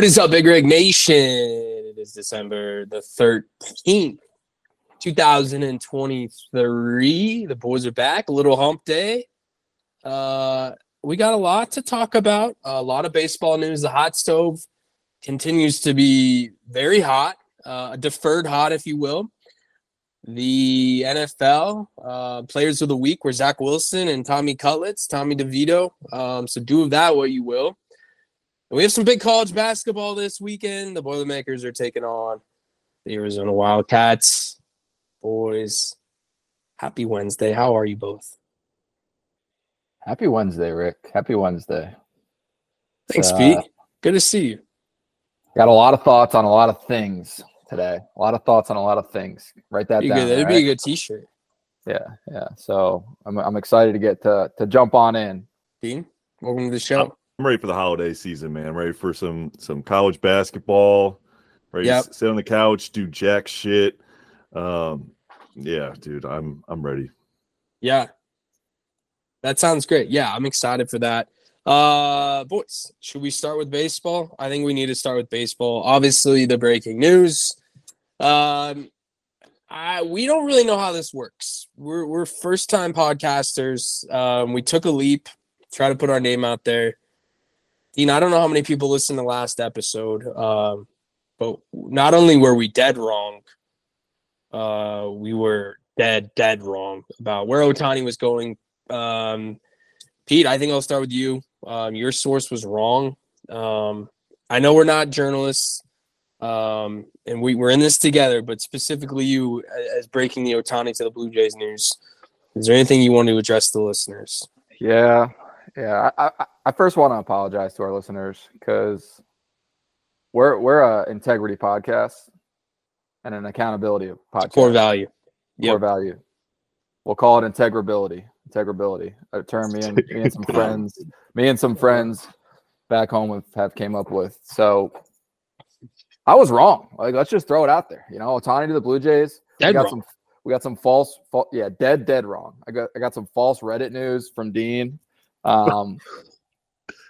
What is up, Big Rig Nation? December the 13th, 2023. The boys are back. A little hump day. Uh, we got a lot to talk about. A lot of baseball news. The hot stove continues to be very hot, uh, deferred hot, if you will. The NFL uh, players of the week were Zach Wilson and Tommy Cutlets, Tommy DeVito. Um, so do of that what you will. And we have some big college basketball this weekend. The Boilermakers are taking on the Arizona Wildcats. Boys, happy Wednesday. How are you both? Happy Wednesday, Ric. Happy Wednesday. Thanks, Uh, Pete. Good to see you. Got a lot of thoughts on a lot of things today. A lot of thoughts on a lot of things. Write that down. good. That'd all be a good T-shirt. Yeah, yeah. So I'm I'm excited to get to to jump on in. Dean, welcome to the show. I'm ready for the holiday season, man. I'm ready for some some college basketball. Ready Yep. to sit on the couch, do jack shit. Um, yeah, dude, I'm I'm ready. Yeah, that sounds great. Yeah, I'm excited for that. Uh, boys, should we start with baseball? I think we need to start with baseball. Obviously, the breaking news. Um, I we don't really know how this works. We're we're first time podcasters. Um, we took a leap, try to put our name out there. I don't know how many people listened to last episode. Um, but not only were we dead wrong, uh, we were dead, dead wrong about where Ohtani was going. Um, Pete, I think I'll start with you. Um, your source was wrong. Um, I know we're not journalists, um, and we, we're in this together, but specifically you as breaking the Ohtani to the Blue Jays news. Is there anything you want to address the listeners? Yeah, yeah. I I, I first want to apologize to our listeners because we're we're a integrity podcast and an accountability podcast. Core value. core Yep. value. We'll call it integrability. Integrability, a term me and, me and some friends, me and some friends back home have, have came up with. So I was wrong. Like, let's just throw it out there. You know, Ohtani to the Blue Jays. Dead we got wrong. some. We got some false, fal- yeah, dead, dead wrong. I got, I got some false Reddit news from Dean, um,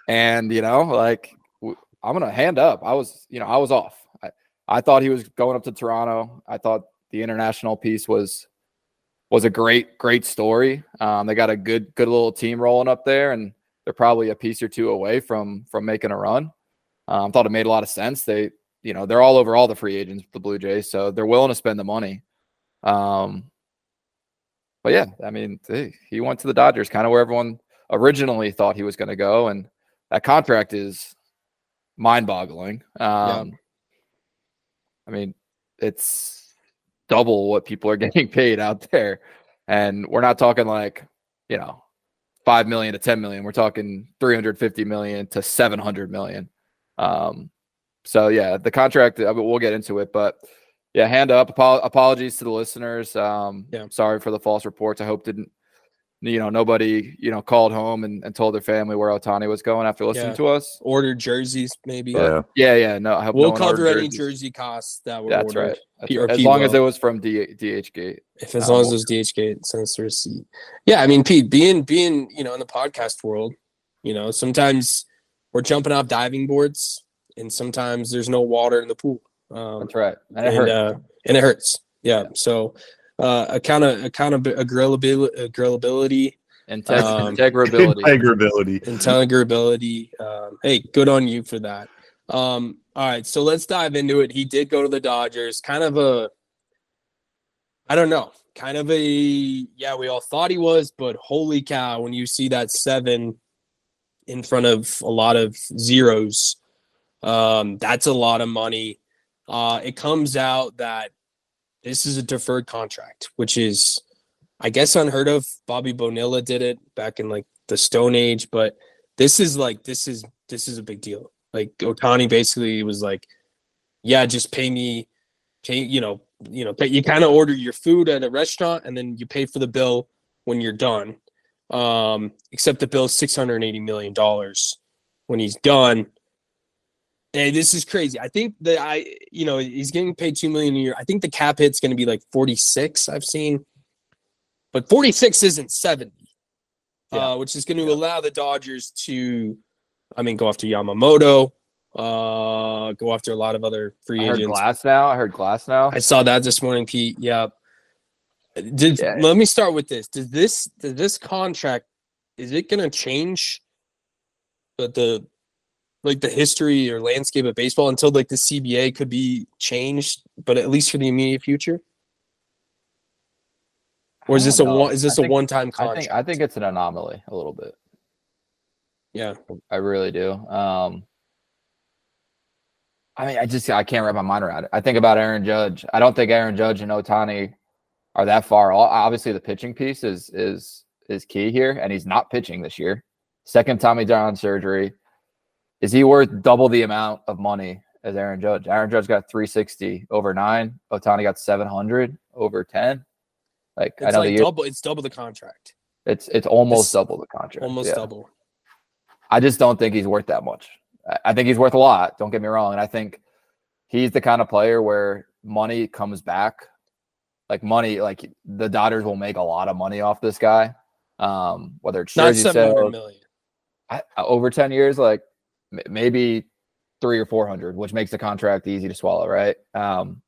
and you know, like, I'm gonna hand up. I was, you know, I was off. I, I thought he was going up to Toronto. I thought the international piece was was a great, great story. Um, they got a good, good little team rolling up there, and they're probably a piece or two away from from making a run. Um, thought it made a lot of sense. They, you know, they're all over all the free agents, the Blue Jays, so they're willing to spend the money. Um, but yeah, I mean, he went to the Dodgers, kind of where everyone originally thought he was going to go, and that contract is mind-boggling. Um, I mean, it's double what people are getting paid out there, and we're not talking like you know five million to ten million. We're talking three hundred fifty million to seven hundred million. Um, so yeah, the contract. I mean, we'll get into it, but yeah, hand up. Apo- apologies to the listeners. Um, Yeah. sorry for the false reports. I hope didn't. You know, nobody you know called home and, and told their family where Ohtani was going after listening Yeah. to us. Ordered jerseys, maybe. Yeah, Yeah, yeah. No, I hope We'll one cover any jersey costs that were That's ordered. right. That's right. As long as it was from D- DH Gate. If as Um, long as those DHgate sends the receipt. Yeah, I mean, Pete, being being you know in the podcast world, you know, sometimes we're jumping off diving boards, and sometimes there's no water in the pool. Um, That's right. And it and, hurt. uh, and it hurts. Yeah. So, uh, account account agreeability, agreeability, Integ- um, integrability. integrability. integrability. Um, hey, good on you for that. Um, all right, so let's dive into it. He did go to the Dodgers. Kind of a, I don't know, kind of a yeah. We all thought he was, but holy cow! When you see that seven in front of a lot of zeros, um, that's a lot of money. Uh, it comes out that this is a deferred contract, which is, I guess, unheard of. Bobby Bonilla did it back in like the Stone Age, but this is like this is this is a big deal. Like Ohtani basically was like, "Yeah, just pay me, pay you know, you know, you kind of order your food at a restaurant and then you pay for the bill when you're done. Um, except the bill's six hundred eighty million dollars when he's done. And this is crazy. I think that I, you know, he's getting paid two million a year. I think the cap hit's going to be like forty six. I've seen, but forty six isn't seventy, Yeah. uh, which is going to allow the Dodgers to, I mean, go after Yamamoto, uh, go after a lot of other free I heard agents. Glasnow. I heard Glasnow. I saw that this morning, Pete. Yeah. Did Yeah. let me start with this. Does this does this contract is it gonna change the, the like the history or landscape of baseball until like the CBA could be changed, but at least for the immediate future? Or is this a one is this I a one time I think I think it's an anomaly a little bit. yeah. I really do. Um, I mean, I just I can't wrap my mind around it. I think about Aaron Judge. I don't think Aaron Judge and Ohtani are that far. Obviously the pitching piece is is is key here, and he's not pitching this year. Second Tommy John surgery. Is he worth double the amount of money as Aaron Judge? Aaron Judge got 360 over nine. Ohtani got 700 over 10. Like I It's know like the year, double it's double the contract. it's it's almost It's double the contract. Almost yeah. double. I just don't think he's worth that much. I- I think he's worth a lot. Don't get me wrong. And I think he's the kind of player where money comes back. Like money, like the Dodgers will make a lot of money off this guy. Um, whether it's Not seven hundred million. I, over 10 years, like maybe three or 400, which makes the contract easy to swallow, right? Um,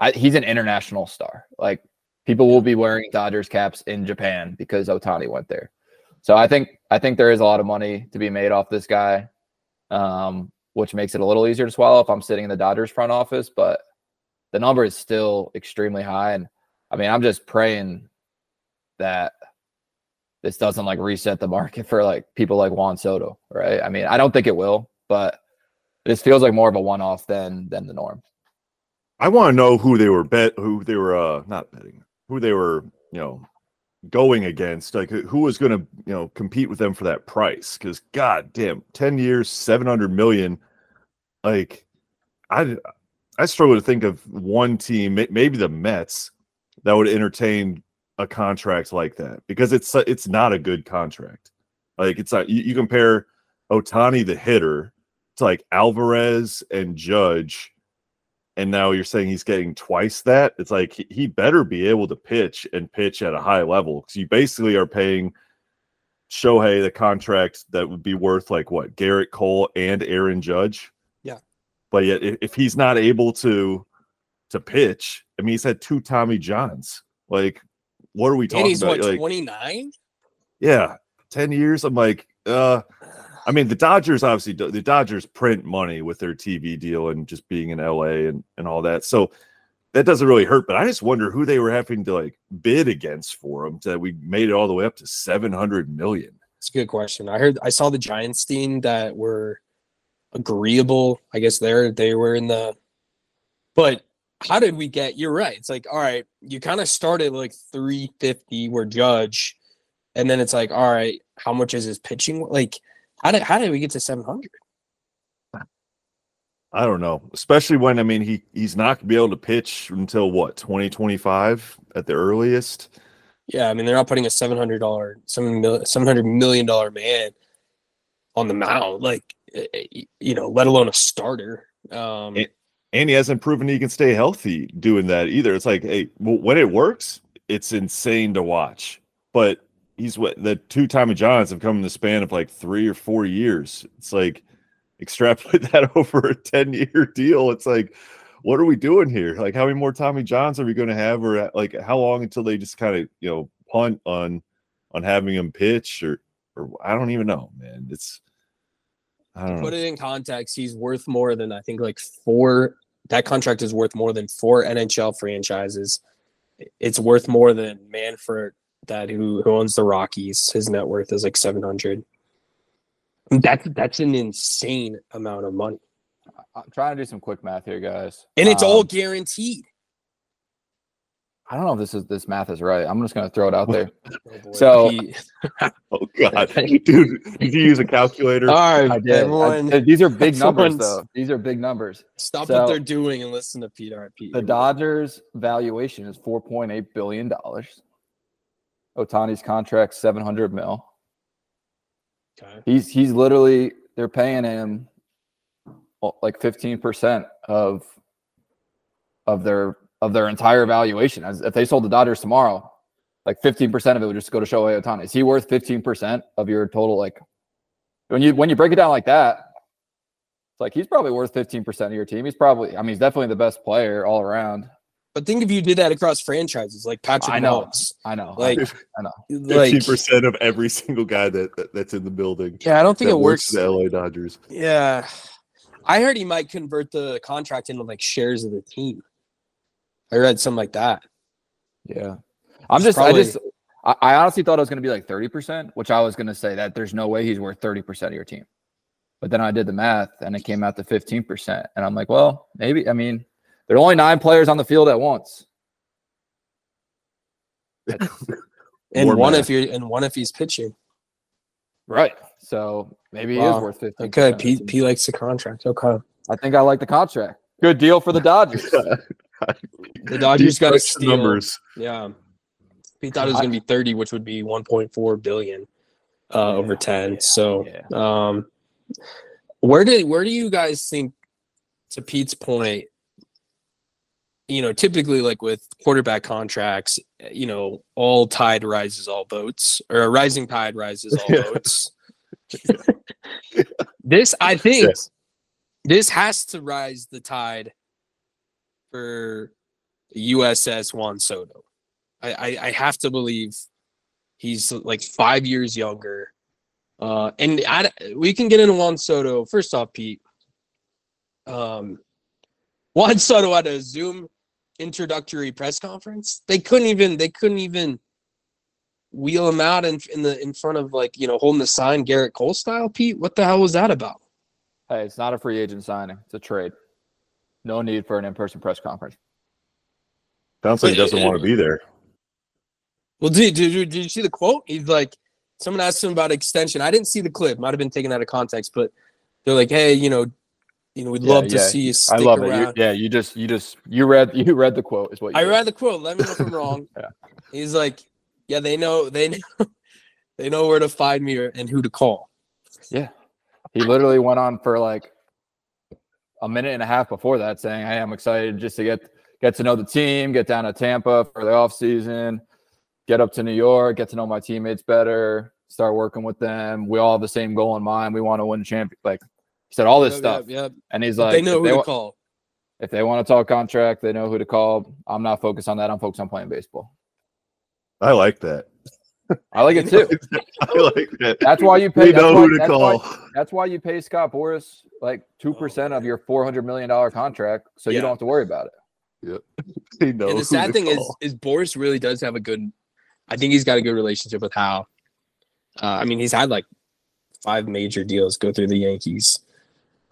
I, he's an international star. Like people will be wearing Dodgers caps in Japan because Ohtani went there. So I think I think there is a lot of money to be made off this guy, um, which makes it a little easier to swallow if I'm sitting in the Dodgers front office. But the number is still extremely high, and I mean I'm just praying that this doesn't like reset the market for like people like Juan Soto, right? I mean I don't think it will, but this feels like more of a one-off than than the norm. I want to know who they were bet, who they were uh not betting, who they were, you know, going against. Like who was going to, you know, compete with them for that price? Because god damn, ten years, seven hundred million. Like, I I struggle to think of one team, maybe the Mets, that would entertain a contract like that because it's it's not a good contract. Like it's not you, you compare Ohtani the hitter to like Alvarez and Judge and now you're saying he's getting twice that it's like he, he better be able to pitch and pitch at a high level because you basically are paying Shohei the contract that would be worth like what Gerrit Cole and Aaron Judge. Yeah. But yet if, if he's not able to to pitch, I mean he's had two Tommy Johns. Like what are we And talking he's about? what Like, twenty nine? yeah, 10 years. I'm like, uh, I mean, the Dodgers obviously, do- the Dodgers print money with their TV deal and just being in LA and, and all that. So that doesn't really hurt. But I just wonder who they were having to like bid against for them that we made it all the way up to 700 million. It's a good question. I heard I saw the Giants team that were agreeable. I guess they're they were in the but how did we get you're right. It's like, all right, you kind of started like 350 where judge, and then it's like, all right, how much is his pitching? Like, how did how did we get to 700? I don't know, especially when I mean he he's not gonna be able to pitch until what 2025 at the earliest. Yeah, I mean they're not putting a seven hundred dollar seven mil seven hundred million dollar man on the mound, like eh, eh, you know, let alone a starter. Um, and he hasn't proven he can stay healthy doing that either. It's like, hey, when it works, it's insane to watch. But he's what the two Tommy Johns have come in the span of like three or four years. It's like extrapolate that over a 10 year deal. It's like, what are we doing here? Like, how many more Tommy Johns are we going to have? Or uh, like, how long until they just kind of, you know, punt on on having him pitch or or I don't even know, man. It's to put it in context, he's worth more than I think like four. That contract is worth more than four NHL franchises. It's worth more than Manfred, that who who owns the Rockies. His net worth is like seven hundred. That's that's an insane amount of money, I'm trying to do some quick math here, guys. and it's all Um, guaranteed. I don't know if this is this math is right. I'm just gonna throw it out there. Oh. So- Pete. Oh god, dude! Did you use a calculator? all I did. I- everyone, uh, these are big numbers, though. These are big numbers. stop so- what they're doing and listen to Pete. All right, Pete. The Dodgers' valuation is 4.8 billion dollars. Ohtani's contract 700 mil. Okay. He's he's literally they're paying him like 15% of of their of their entire valuation. As if they sold the Dodgers tomorrow, like 15% of it would just go to Shohei Ohtani. Is he worth 15% of your total like when you when you break it down like that, it's like he's probably worth 15% of your team. He's probably I mean he's definitely the best player all around. But think if you did that across franchises, like Patrick I know. Mahomes. I know. Like, I know. like, Fifteen percent of every single guy that, that- that's in the building. yeah, I don't think that it works. for the LA Dodgers. Yeah, I heard he might convert the contract into like shares of the team. I read something like that. Yeah. I'm It's just probably- I just I, I honestly thought it was gonna be like 30%, which I was gonna say that there's no way he's worth 30% of your team. But then I did the math and it came out to 15%. And I'm like, well, maybe I mean there are only nine players on the field at once. And one math. if you're and one if he's pitching. Right. So maybe he Wow. is worth 15 Okay, P, Pete likes the contract. Okay, I think I like the contract. Good deal for the Dodgers. the Dodgers got to steal. numbers. Yeah, Pete thought it was going to be thirty, which would be one point four billion uh, over ten. yeah, so, yeah. um, where did where do you guys think? To Pete's point, you know, typically like with quarterback contracts, you know, all tide rises all boats, or a rising tide rises all Yeah. boats. this, I think, Yes. this has to rise the tide for USS Juan Soto. I, I, I have to believe he's like five years younger. Uh, and I, we can get into Juan Soto. First off, Pete, um, Juan Soto had a Zoom introductory press conference. They couldn't even they couldn't even wheel him out in, in the in front of like you know holding the sign Gerrit Cole style. Pete, what the hell was that about? hey, it's not a free agent signing, it's a trade. No need for an in-person press conference. Sounds like he doesn't want to be there. Well, did, did, you- did you see the quote? He's like, someone asked him about extension. I didn't see the clip. Might have been taken out of context, but they're like, hey, you know, you know, we'd Yeah, love to see you I stick love it. You, yeah, you just you just you read you read the quote is what you I did. read the quote. Let me know if I'm wrong. Yeah. He's like, yeah, they know, they know, they know where to find me and who to call. Yeah. He literally went on for like a minute and a half before that saying, Hey, I'm excited just to get get to know the team, get down to Tampa for the off season, get up to New York, get to know my teammates better, start working with them. We all have the same goal in mind. We want to win the champion. Like he said all this Yep, stuff. Yep, yep. And he's like, they know if, who they to wa- call. if they want to talk contract, they know who to call. I'm not focused on that. I'm focused on playing baseball. I like that. I like it too. I like that. That's why you pay. We that's know why- who to that's why- call. That's why you pay Scott Boras like two percent of your four hundred million dollar contract, so you don't have to worry about it. They know and the sad to thing is, call. is Boras really does have a good. I think he's got a good relationship with Howe. Uh, I mean, he's had like five major deals go through the Yankees.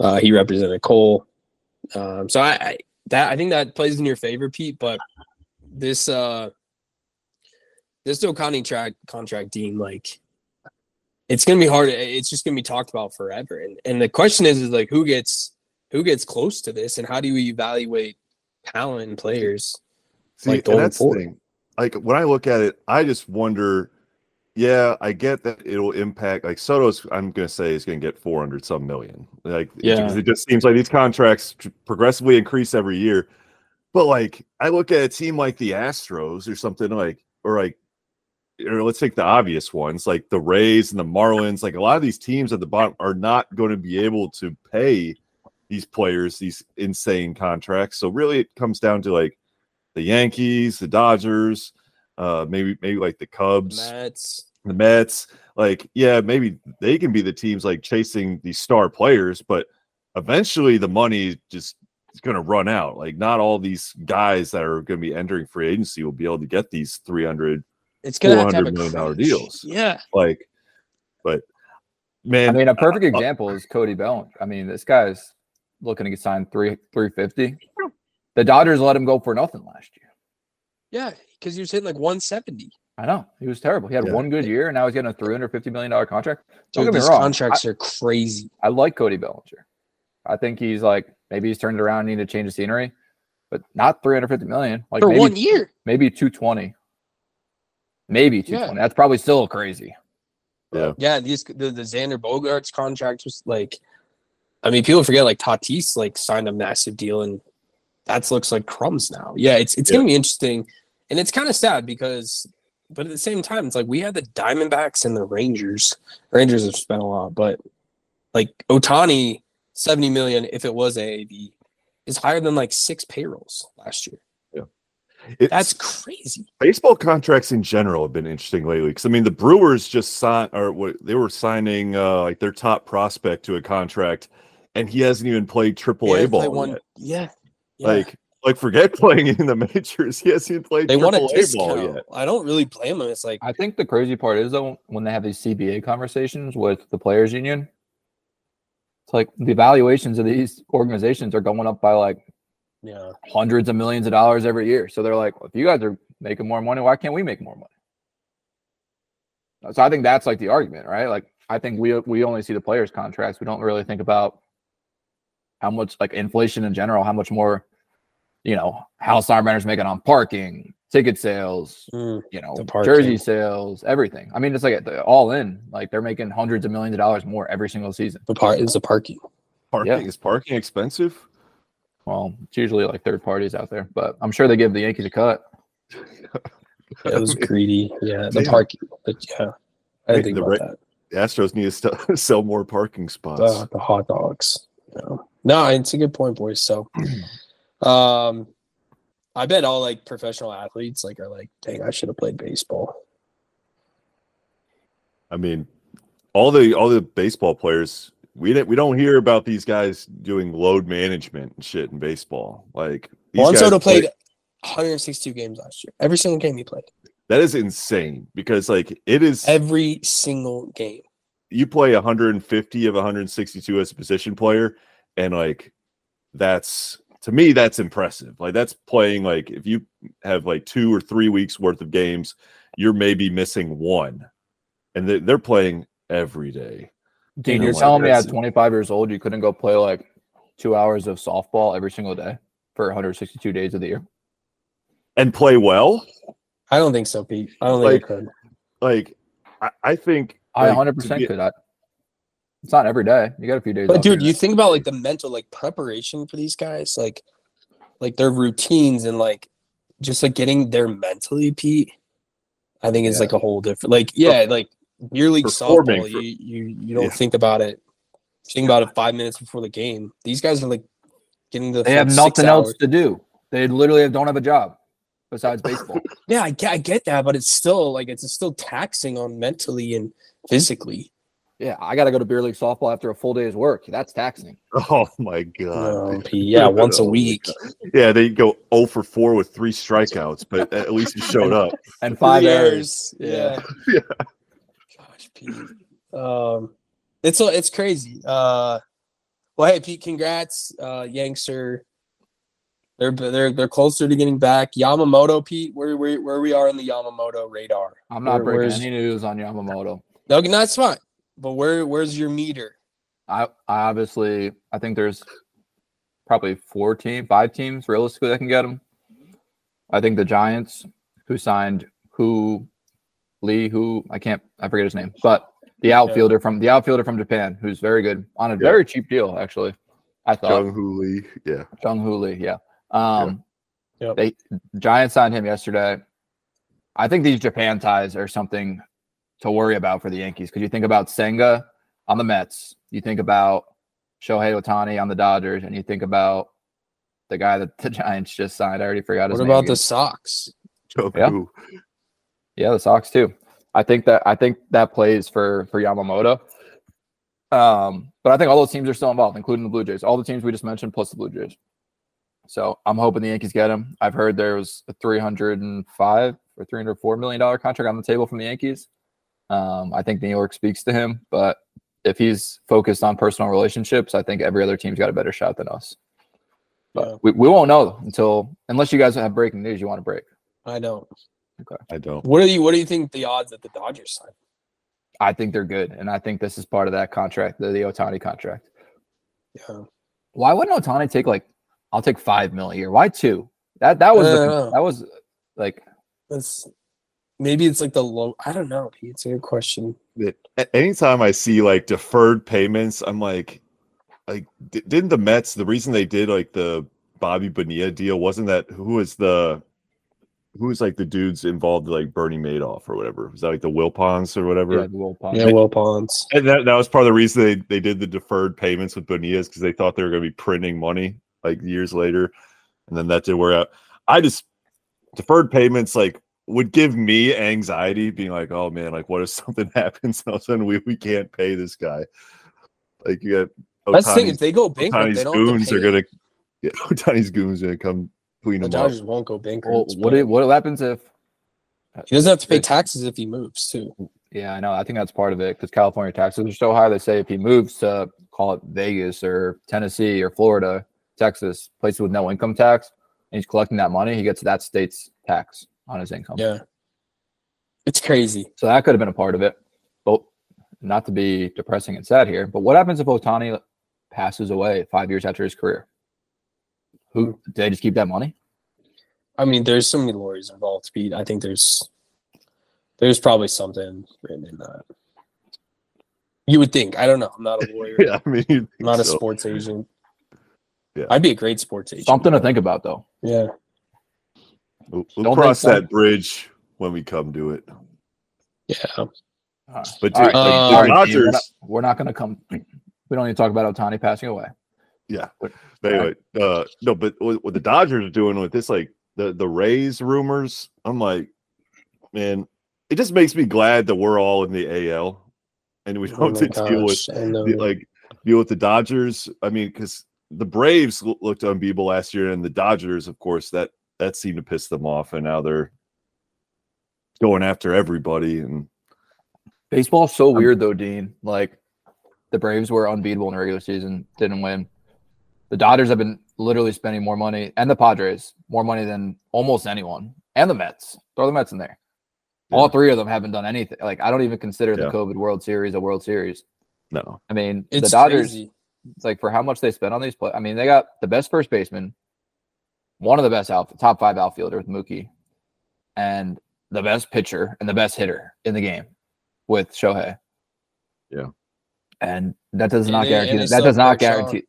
Uh, he represented Cole, um, so I, I that I think that plays in your favor, Pete. But this uh this Ohtani track contract, Dean, like it's gonna be hard. It's just gonna be talked about forever. And and the question is, is like who gets who gets close to this, and how do you evaluate talent and players? See, like, going that's the forward. thing. Like when I look at it, I just wonder. Yeah, I get that it'll impact. Like Soto's, I'm gonna say is gonna get 400 some million. Like, Yeah. it just seems like these contracts progressively increase every year. But like, I look at a team like the Astros or something like, or like, or let's take the obvious ones like the Rays and the Marlins. Like a lot of these teams at the bottom are not going to be able to pay these players these insane contracts. So really, it comes down to like the Yankees, the Dodgers, uh, maybe maybe like the Cubs, Mets. the Mets. Like, yeah, maybe they can be the teams like chasing these star players, but eventually the money just is going to run out. Like, not all these guys that are going to be entering free agency will be able to get these 300 It's gonna have to have a $400 million deals. Yeah, like but man I mean, a perfect uh, example is Cody Bellinger. I mean, this guy's looking to get signed three three fifty. The Dodgers let him go for nothing last year. Yeah, because he was hitting like 170. I know he was terrible. He had Yeah. one good year, and now he's getting a three hundred fifty million dollar contract. Don't Dude, get me these wrong. contracts are crazy. I like Cody Bellinger. I think he's like maybe he's turned it around, need to change the scenery, but not 350 million. Like For maybe, one year. maybe 220. Maybe 220. That's probably still crazy. Yeah, Yeah. these the, the Xander Bogaerts contract was like I mean, people forget like Tatis like signed a massive deal and that looks like crumbs now. Yeah, it's it's gonna be interesting. And it's kind of sad because but at the same time, it's like we had the Diamondbacks and the Rangers. Rangers have spent a lot, but like Ohtani, 70 million if it was AAV, is higher than like six payrolls last year. It's, That's crazy. baseball contracts in general have been interesting lately. Because I mean, the Brewers just signed, or what they were signing, uh, like their top prospect to a contract, and he hasn't even played Triple A ball. won- yet. yeah, yeah. Like, like forget playing in the majors. He hasn't even played they want a Triple A ball yet. I don't really blame them. It's like I think the crazy part is though when they have these CBA conversations with the players union, it's like the valuations of these organizations are going up by like yeah. hundreds of millions of dollars every year. So they're like, well, if you guys are making more money, why can't we make more money? So I think that's like the argument, right? Like I think we we only see the players' contracts. We don't really think about how much like inflation in general, how much more, you know, how Steinbrenner's making on parking, ticket sales, Mm. you know, jersey sales, everything. I mean, it's like all in. Like they're making hundreds of millions of dollars more every single season. The part is the parking. Parking Yeah. is parking expensive? Well, it's usually like third parties out there, but I'm sure they give the Yankees a cut. It was greedy. Yeah, the Yeah. parking. But yeah, I Hey, didn't think the about ra- that. The Astros need to st- sell more parking spots. The, the hot dogs. Yeah. No, it's a good point, boys. So, um, I bet all like professional athletes like are like, dang, I should have played baseball. I mean, all the all the baseball players we don't we don't hear about these guys doing load management and shit in baseball. Like Juan Soto played 162 games last year. Every single game he played. that is insane because like it is Every single game. you play 150 of 162 as a position player and like that's to me that's impressive like that's playing like if you have like two or three weeks worth of games you're maybe missing one and they're playing every day Dude, you're like, telling me at 25 years old you couldn't go play like two hours of softball every single day for 162 days of the year? and play well I don't think so, Pete. I don't think Like, I could. like i, I think I like, 100% be- could. I, it's not every day. You got a few days. But dude, here. you think about like the mental like preparation for these guys, like like their routines and like just like getting there mentally, Pete. I think it's Yeah. like a whole different like yeah, like beer league softball. for- you you you don't Yeah. think about it. Think about it five minutes before the game. These guys are like getting the they have six nothing else to do. They literally don't have a job besides baseball. Yeah, I get, I get that, but it's still like it's still taxing on mentally and physically. yeah, I got to go to beer league softball after a full day's work. That's taxing. oh my god No, yeah, oh once a Oh week. yeah they go 0 for 4 with three strikeouts but at least you showed up And five errors. Yeah. Yeah. Um, it's it's crazy. Uh, well, hey, Pete, congrats. Uh, they're they're they're closer to getting back. Yamamoto, Pete, where where where we are in the Yamamoto radar. I'm not Where- breaking any news on Yamamoto. No, that's fine. But where where's your meter? I, I obviously I think there's probably four team, five teams realistically that can get him. I think the Giants, who signed who Lee, who I can't I forget his name, but the outfielder from the outfielder from Japan, who's very good on a very cheap deal, actually. I thought Jung Hoo Lee yeah Jung Hoo Lee, yeah. Um Yep. they Giants signed him yesterday. I think these Japan ties are something to worry about for the Yankees because you think about Senga on the Mets, you think about Shohei Ohtani on the Dodgers, and you think about the guy that the Giants just signed. I already forgot his What name. What about again. the Sox? Jung Yeah. Yeah, the Sox too. I think that I think that plays for for Yamamoto. Um, but I think all those teams are still involved, including the Blue Jays. All the teams we just mentioned, plus the Blue Jays. So I'm hoping the Yankees get him. I've heard there was a 305 or 304 million dollar contract on the table from the Yankees. Um, I think New York speaks to him, but if he's focused on personal relationships, I think every other team's got a better shot than us. But Yeah. we, we won't know until unless you guys have breaking news you want to break. I don't. I don't. What do you What do you think the odds that the Dodgers sign? I think they're good, and I think this is part of that contract, the, the Ohtani contract. Yeah. Why wouldn't Ohtani take like? I'll take five mil a year. Why two? That that was I the, that was like That's maybe it's like the low. I don't know. Pete. It's a good question. that anytime I see like deferred payments, I'm like, like di- didn't the Mets the reason they did like the Bobby Bonilla deal wasn't that who was the who was like the dudes involved like Bernie Madoff or whatever was that like the Wilpons or whatever yeah, the Wilpon. Yeah, Wilpons. and that, that was part of the reason they, they did the deferred payments with Bonillas because they thought they were going to be printing money like years later and then that didn't work out I just deferred payments like would give me anxiety being like oh man like what if something happens and all of a sudden we, we can't pay this guy like you got That's the thing. If they go bankrupt, Ohtani's they don't have goons to are gonna yeah, Ohtani's goons are gonna come clean The them up. Dodgers won't go bankrupt. Well, what but it, what happens if? he doesn't have to pay taxes if he moves too. Yeah, I know. I think that's part of it because California taxes are so high. They say if he moves to call it Vegas or Tennessee or Florida, Texas, places with no income tax, and he's collecting that money, he gets that state's tax on his income. Yeah, it's crazy. So that could have been a part of it. But not to be depressing and sad here, but what happens if Ohtani passes away five years after his career? Who did they just keep that money? I mean, there's so many lawyers involved. Pete. I think there's there's probably something written in that. You would think. I don't know. I'm not a lawyer. Yeah, I mean, I'm not a so. sports agent. Yeah. I'd be a great sports agent. Something to think about, though. Yeah. We'll, we'll cross think so. that bridge when we come to it. Yeah. But dude, right, Uh, like, all the we're not- we're not going to come. We don't need to talk about Ohtani passing away. Yeah. But anyway, uh, no, but what, what the Dodgers are doing with this, like the the Rays rumors, I'm like, man, it just makes me glad that we're all in the AL and we Oh don't my have to deal with gosh, I know. the- like deal with the Dodgers. I mean, because the Braves looked unbeatable last year, and the Dodgers, of course, that that seemed to piss them off, and now they're going after everybody. And Baseball's so weird, though, Dean. Like the Braves were unbeatable in the regular season, didn't win. The Dodgers have been literally spending more money, and the Padres more money than almost anyone, and the Mets. Throw the Mets in there. All three of them haven't done anything. Like I don't even consider the COVID World Series a World Series. no, I mean, it's the Dodgers. crazy. It's like for how much they spent on these play. I mean, they got the best first baseman, one of the best out top five outfielder with Mookie, and the best pitcher and the best hitter in the game with Shohei. Yeah. And that does And not they- guarantee and they that does not Bergeron. guarantee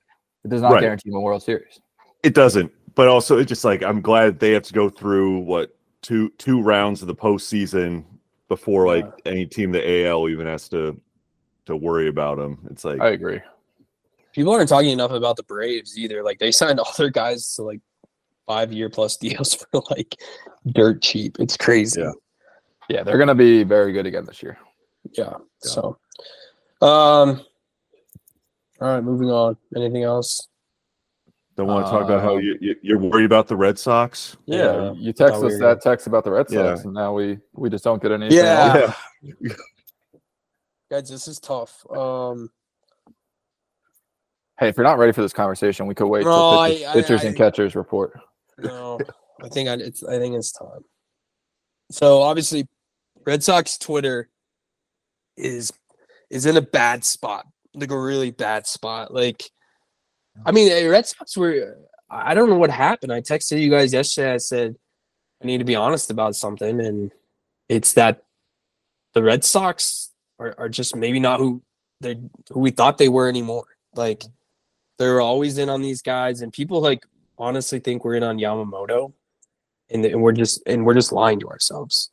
it does not Right. guarantee them a World Series. it doesn't. But also, it's just like I'm glad they have to go through what two two rounds of the postseason before like any team in the AL even has to to worry about them. It's like I agree. People aren't talking enough about the Braves either. Like they signed all their guys to like five year plus deals for like dirt cheap. It's crazy. Yeah. Yeah, they're gonna be very good again this year. Yeah. So, um, all right, moving on. Anything else? don't want to talk about how Um, you, you you're worried about the Red Sox. Yeah, you text thought us that text about the Red Sox, Yeah. and now we we just don't get anything. Yeah. else. Guys, this is tough. Um, Hey, if you're not ready for this conversation, we could wait till No, I- pitchers, I- pitchers I- and catchers report. no, I think I, it's. I think it's time. So obviously, Red Sox Twitter is is in a bad spot, like a really bad spot. Like, I mean, the Red Sox were. I don't know what happened. I texted you guys yesterday. I said I need to be honest about something, and it's that the Red Sox are, are just maybe not who they who we thought they were anymore. Like they're always in on these guys, and people like honestly think we're in on Yamamoto, and, and we're just and we're just lying to ourselves.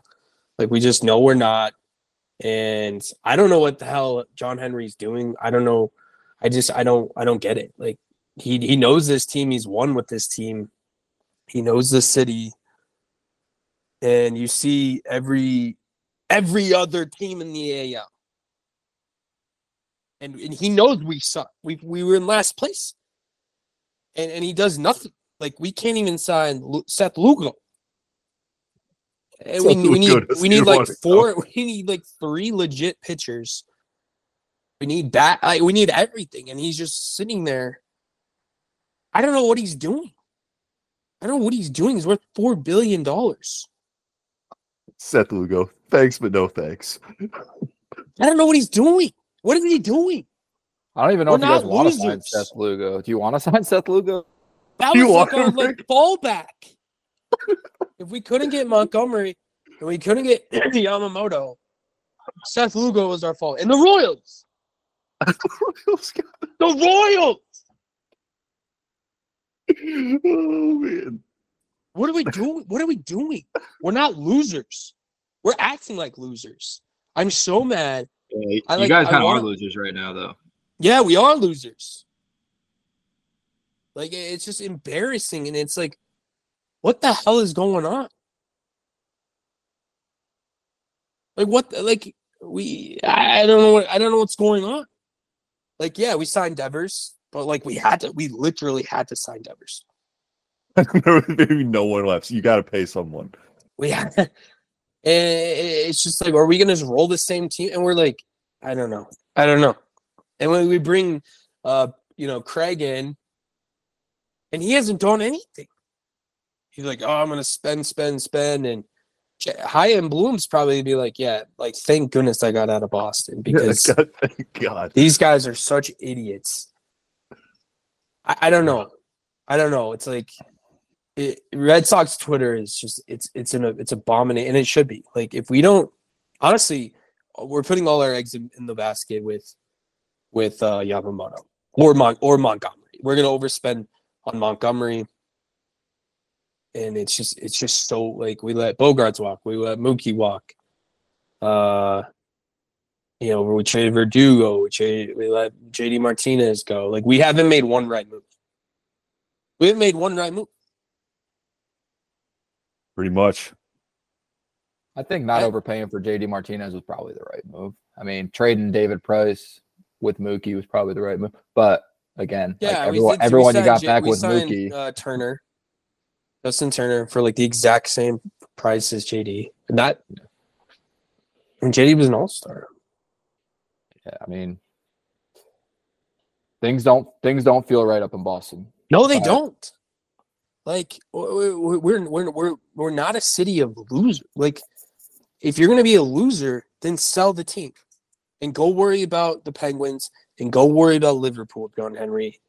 Like we just know we're not, and I don't know what the hell John Henry's doing. I don't know. I just I don't I don't get it. Like he he knows this team. He's won with this team. He knows the city, and you see every every other team in the AL. And, and he knows we suck. We we were in last place, and and he does nothing. Like we can't even sign Seth Lugo. Eh, and we, we need we need like wanna four. We need like three legit pitchers. We need bat. Like, we need everything, and he's just sitting there. I don't know what he's doing. I don't know what he's doing. He's worth four billion dollars. Seth Lugo. Thanks, but no thanks. I don't know what he's doing. What is he doing? I don't even know We're if you guys not want to sign. Seth Lugo. Do you want to sign Seth Lugo? That You was like want our like fallback. If we couldn't get Montgomery and we couldn't get Yamamoto, Seth Lugo was our fault. And the Royals. The Royals. oh man. What are we doing? What are we doing? We're not losers. We're acting like losers. I'm so mad. Yeah, I you like- guys kind of are losers right now, though. Yeah, we are losers. Like it's just embarrassing, and it's like, what the hell is going on? Like what? Like we, I don't know what I don't know what's going on. Like yeah, we signed Devers, but like we had to, we literally had to sign Devers. Maybe no one left. You got to pay someone. We had, and it's just like, are we gonna just roll the same team? And we're like, I don't know, I don't know. And when we bring, uh, you know, Craig in, and he hasn't done anything. He's like, oh, I'm gonna spend, spend, spend, and Chaim Bloom's probably be like, yeah, like thank goodness I got out of Boston because God, thank God. these guys are such idiots. I, I don't know. I don't know. It's like it, Red Sox Twitter is just it's it's an it's abominate and it should be. Like if we don't honestly, we're putting all our eggs in, in the basket with with uh Yamamoto or Mon- or Montgomery. We're gonna overspend on Montgomery. And it's just it's just so like we let Bogaerts walk, we let Mookie walk. Uh you know, we traded Verdugo, we traded, we let JD Martinez go. Like we haven't made one right move. We haven't made one right move. Pretty much. I think not overpaying for JD Martinez was probably the right move. I mean, trading David Price with Mookie was probably the right move. But again, like Yeah, we everyone, we everyone you signed got J- back we with signed, Mookie. uh, Turner, Justin Turner for like the exact same price as JD. And that and JD was an all star. Yeah, I mean, things don't things don't feel right up in Boston. No, they But- don't. Like we're we're we're we're not a city of losers. Like if you're gonna be a loser, then sell the team and go worry about the Penguins and go worry about Liverpool, John Henry,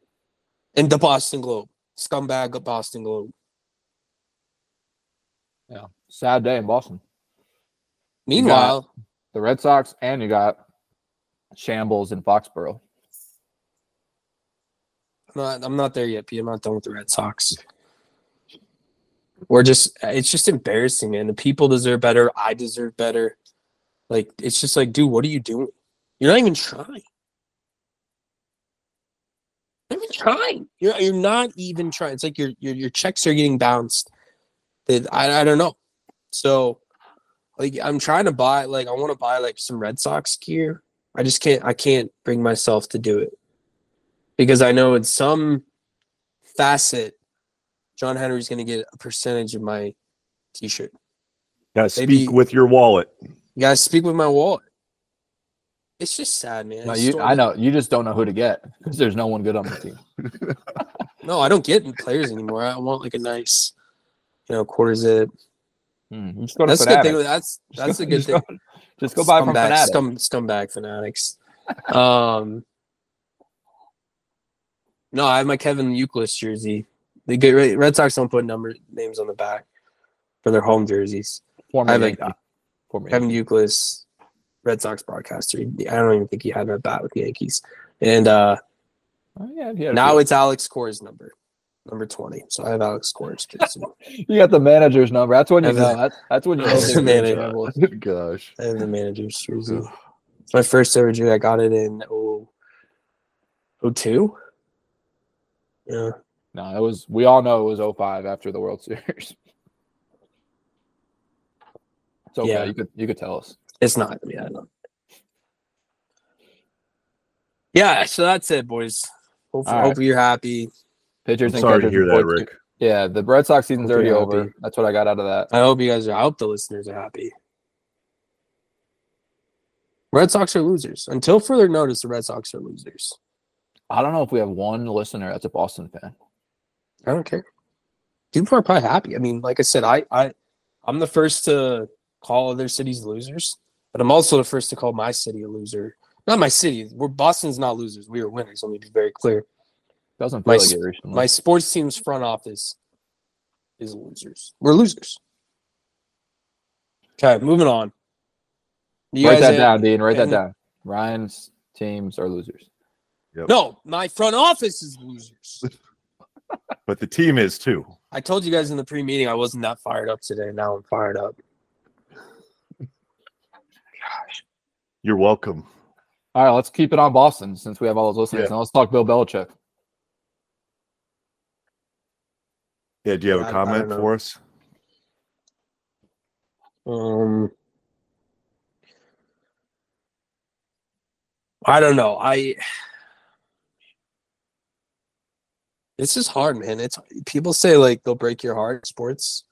and the Boston Globe, scumbag of Boston Globe. Yeah, sad day in Boston. Meanwhile, The Red Sox and you got shambles in Foxborough. I'm not I'm not there yet, Pete. I'm not done with the Red Sox. We're just it's just embarrassing, man. The people deserve better. I deserve better. Like it's just like, dude, what are you doing? You're not even trying. You're not even trying. You're you're not even trying. It's like your your your checks are getting bounced. That I I don't know. So like I'm trying to buy like I want to buy like some Red Sox gear. I just can't I can't bring myself to do it because I know in some facet, John Henry's going to get a percentage of my T-shirt. Got to Maybe- speak with your wallet. You guys speak with my wallet. It's just sad, man. No, you, I know you just don't know who to get because there's no one good on the team. No, I don't get players anymore. I want like a nice, you know, quarter zip. To That's the good thing. That's that's a good thing. Go, just go buy from Fanatics. Scum, scumbag fanatics. Um, no, I have my Kevin Youkilis jersey. The good Red Sox don't put number names on the back for their home jerseys. Former I have like Former Kevin. Youkilis, Red Sox broadcaster. I don't even think he had a bat with the Yankees. And uh Oh, yeah, a now it's Alex Cora's number, number twenty. So I have Alex Cora's jersey. you got the manager's number. That's when you know. the- That's, that's when you know. have they're the good manager. shambles. Oh, gosh. I have the manager's jersey. It's my first ever jersey. I got it in oh, 02? Yeah. No, it was. We all know it was 05 after the World Series. It's okay. Yeah. You could you could tell us. It's not. Yeah, I know. Yeah, so that's it, boys. Hopefully, All right. hopefully you're happy. Pitchers I'm and sorry to hear that, report- Ric. Yeah, the Red Sox season's already you're over. That's what I got out of that. I hope you guys are. I hope the listeners are happy. Red Sox are losers. Until further notice, the Red Sox are losers. I don't know if we have one listener that's a Boston fan. I don't care. People are probably happy. I mean, like I said, I, I, I'm the first to call other cities losers, but I'm also the first to call my city a loser. Not my city. We're Boston's not losers. We are winners. Let me be very clear. Doesn't My like it recently. My sports team's front office is losers. We're losers. Okay, moving on. You Write that ain't- down, Dean. Write that down. Ryan's teams are losers. No, my front office is losers. But the team is too. I told you guys in the pre-meeting I wasn't that fired up today. Now I'm fired up. Gosh. You're welcome. All right, let's keep it on Boston since we have all those listeners. Yeah. And let's talk Bill Belichick. Yeah, do you have I- I a don't comment know. for us? Um, I don't know. I this is hard, man. It's people say like they'll break your heart. in Sports.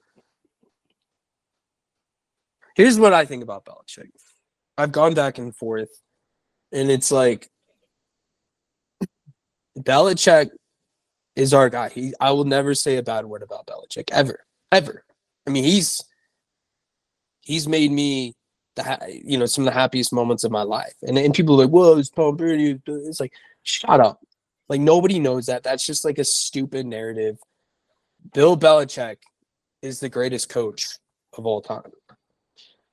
Here's what I think about Belichick. I've gone back and forth, and it's like Belichick is our guy. He, I will never say a bad word about Belichick ever, ever. I mean, he's he's made me the ha- you know some of the happiest moments of my life. And and people are like, "Whoa, it's Tom Brady." It's like, shut up. Like nobody knows that. That's just like a stupid narrative. Bill Belichick is the greatest coach of all time.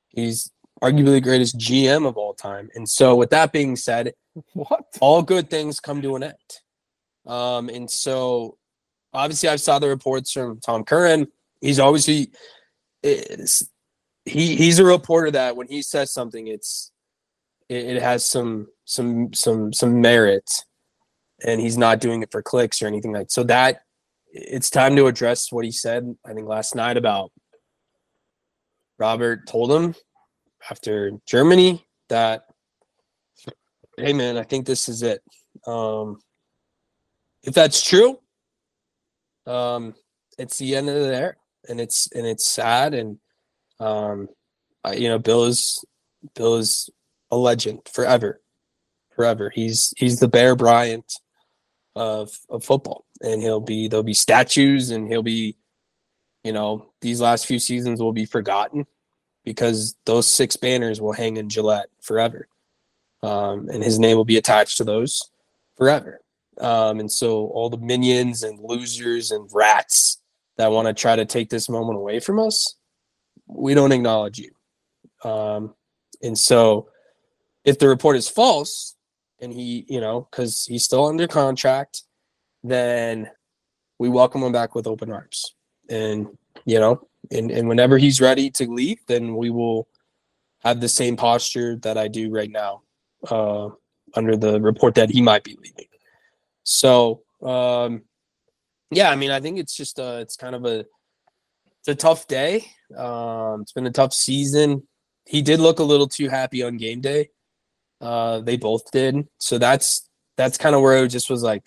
He's arguably the greatest GM of all time. And so, with that being said, What? all good things come to an end. Um, and so obviously I saw the reports from Tom Curran. He's obviously is he he's a reporter that when he says something, it's it, it has some some some some merit, and he's not doing it for clicks or anything like so. That it's time to address what he said. I think last night about Robert told him after Germany that hey man, I think this is it. Um, if that's true, um, it's the end of the era, and it's and it's sad, and um, I, you know, Bill is Bill is a legend forever, forever. He's he's the Bear Bryant of of football, and he'll be there'll be statues, and he'll be, you know, these last few seasons will be forgotten because those six banners will hang in Gillette forever um, and his name will be attached to those forever. Um, and so all the minions and losers and rats that want to try to take this moment away from us, we don't acknowledge you. Um, and so if the report is false and he, you know, because he's still under contract, then we welcome him back with open arms. And, you know, and, and whenever he's ready to leave, then we will have the same posture that I do right now uh, under the report that he might be leaving. So, um, yeah, I mean, I think it's just uh, it's kind of a it's a tough day. Um, it's been a tough season. He did look a little too happy on game day. Uh, they both did. So that's that's kind of where it just was like,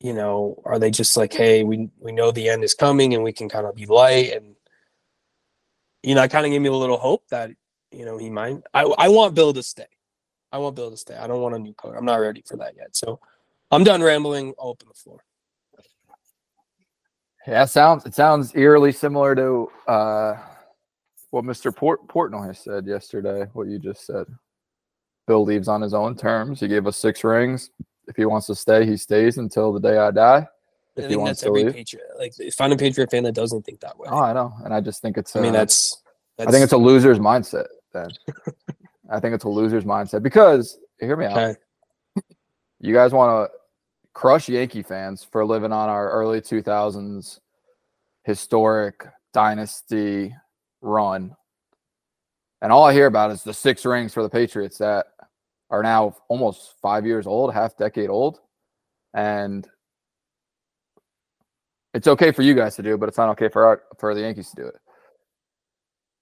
you know, are they just like, hey, we we know the end is coming and we can kind of be light and you know, it kind of gave me a little hope that you know he might. I I want Bill to stay. I want Bill to stay. I don't want a new coach. I'm not ready for that yet. So I'm done rambling. I'll open the floor. Yeah, it sounds it sounds eerily similar to uh, what Mr. Port Portnoy said yesterday. What you just said. Bill leaves on his own terms. He gave us six rings. If he wants to stay, he stays until the day I die. I If he wants that's to leave. Patriot. Like find a Patriot fan that doesn't think that way. Oh, I know, and I just think it's. I mean, that's, that's I think it's a loser's mindset. Then I think it's a loser's mindset because hear me out. You guys want to crush Yankee fans for living on our early 2000s historic dynasty run. And all I hear about is the six rings for the Patriots that are now almost five years old, half decade old. And it's okay for you guys to do, but it's not okay for our, for the Yankees to do it.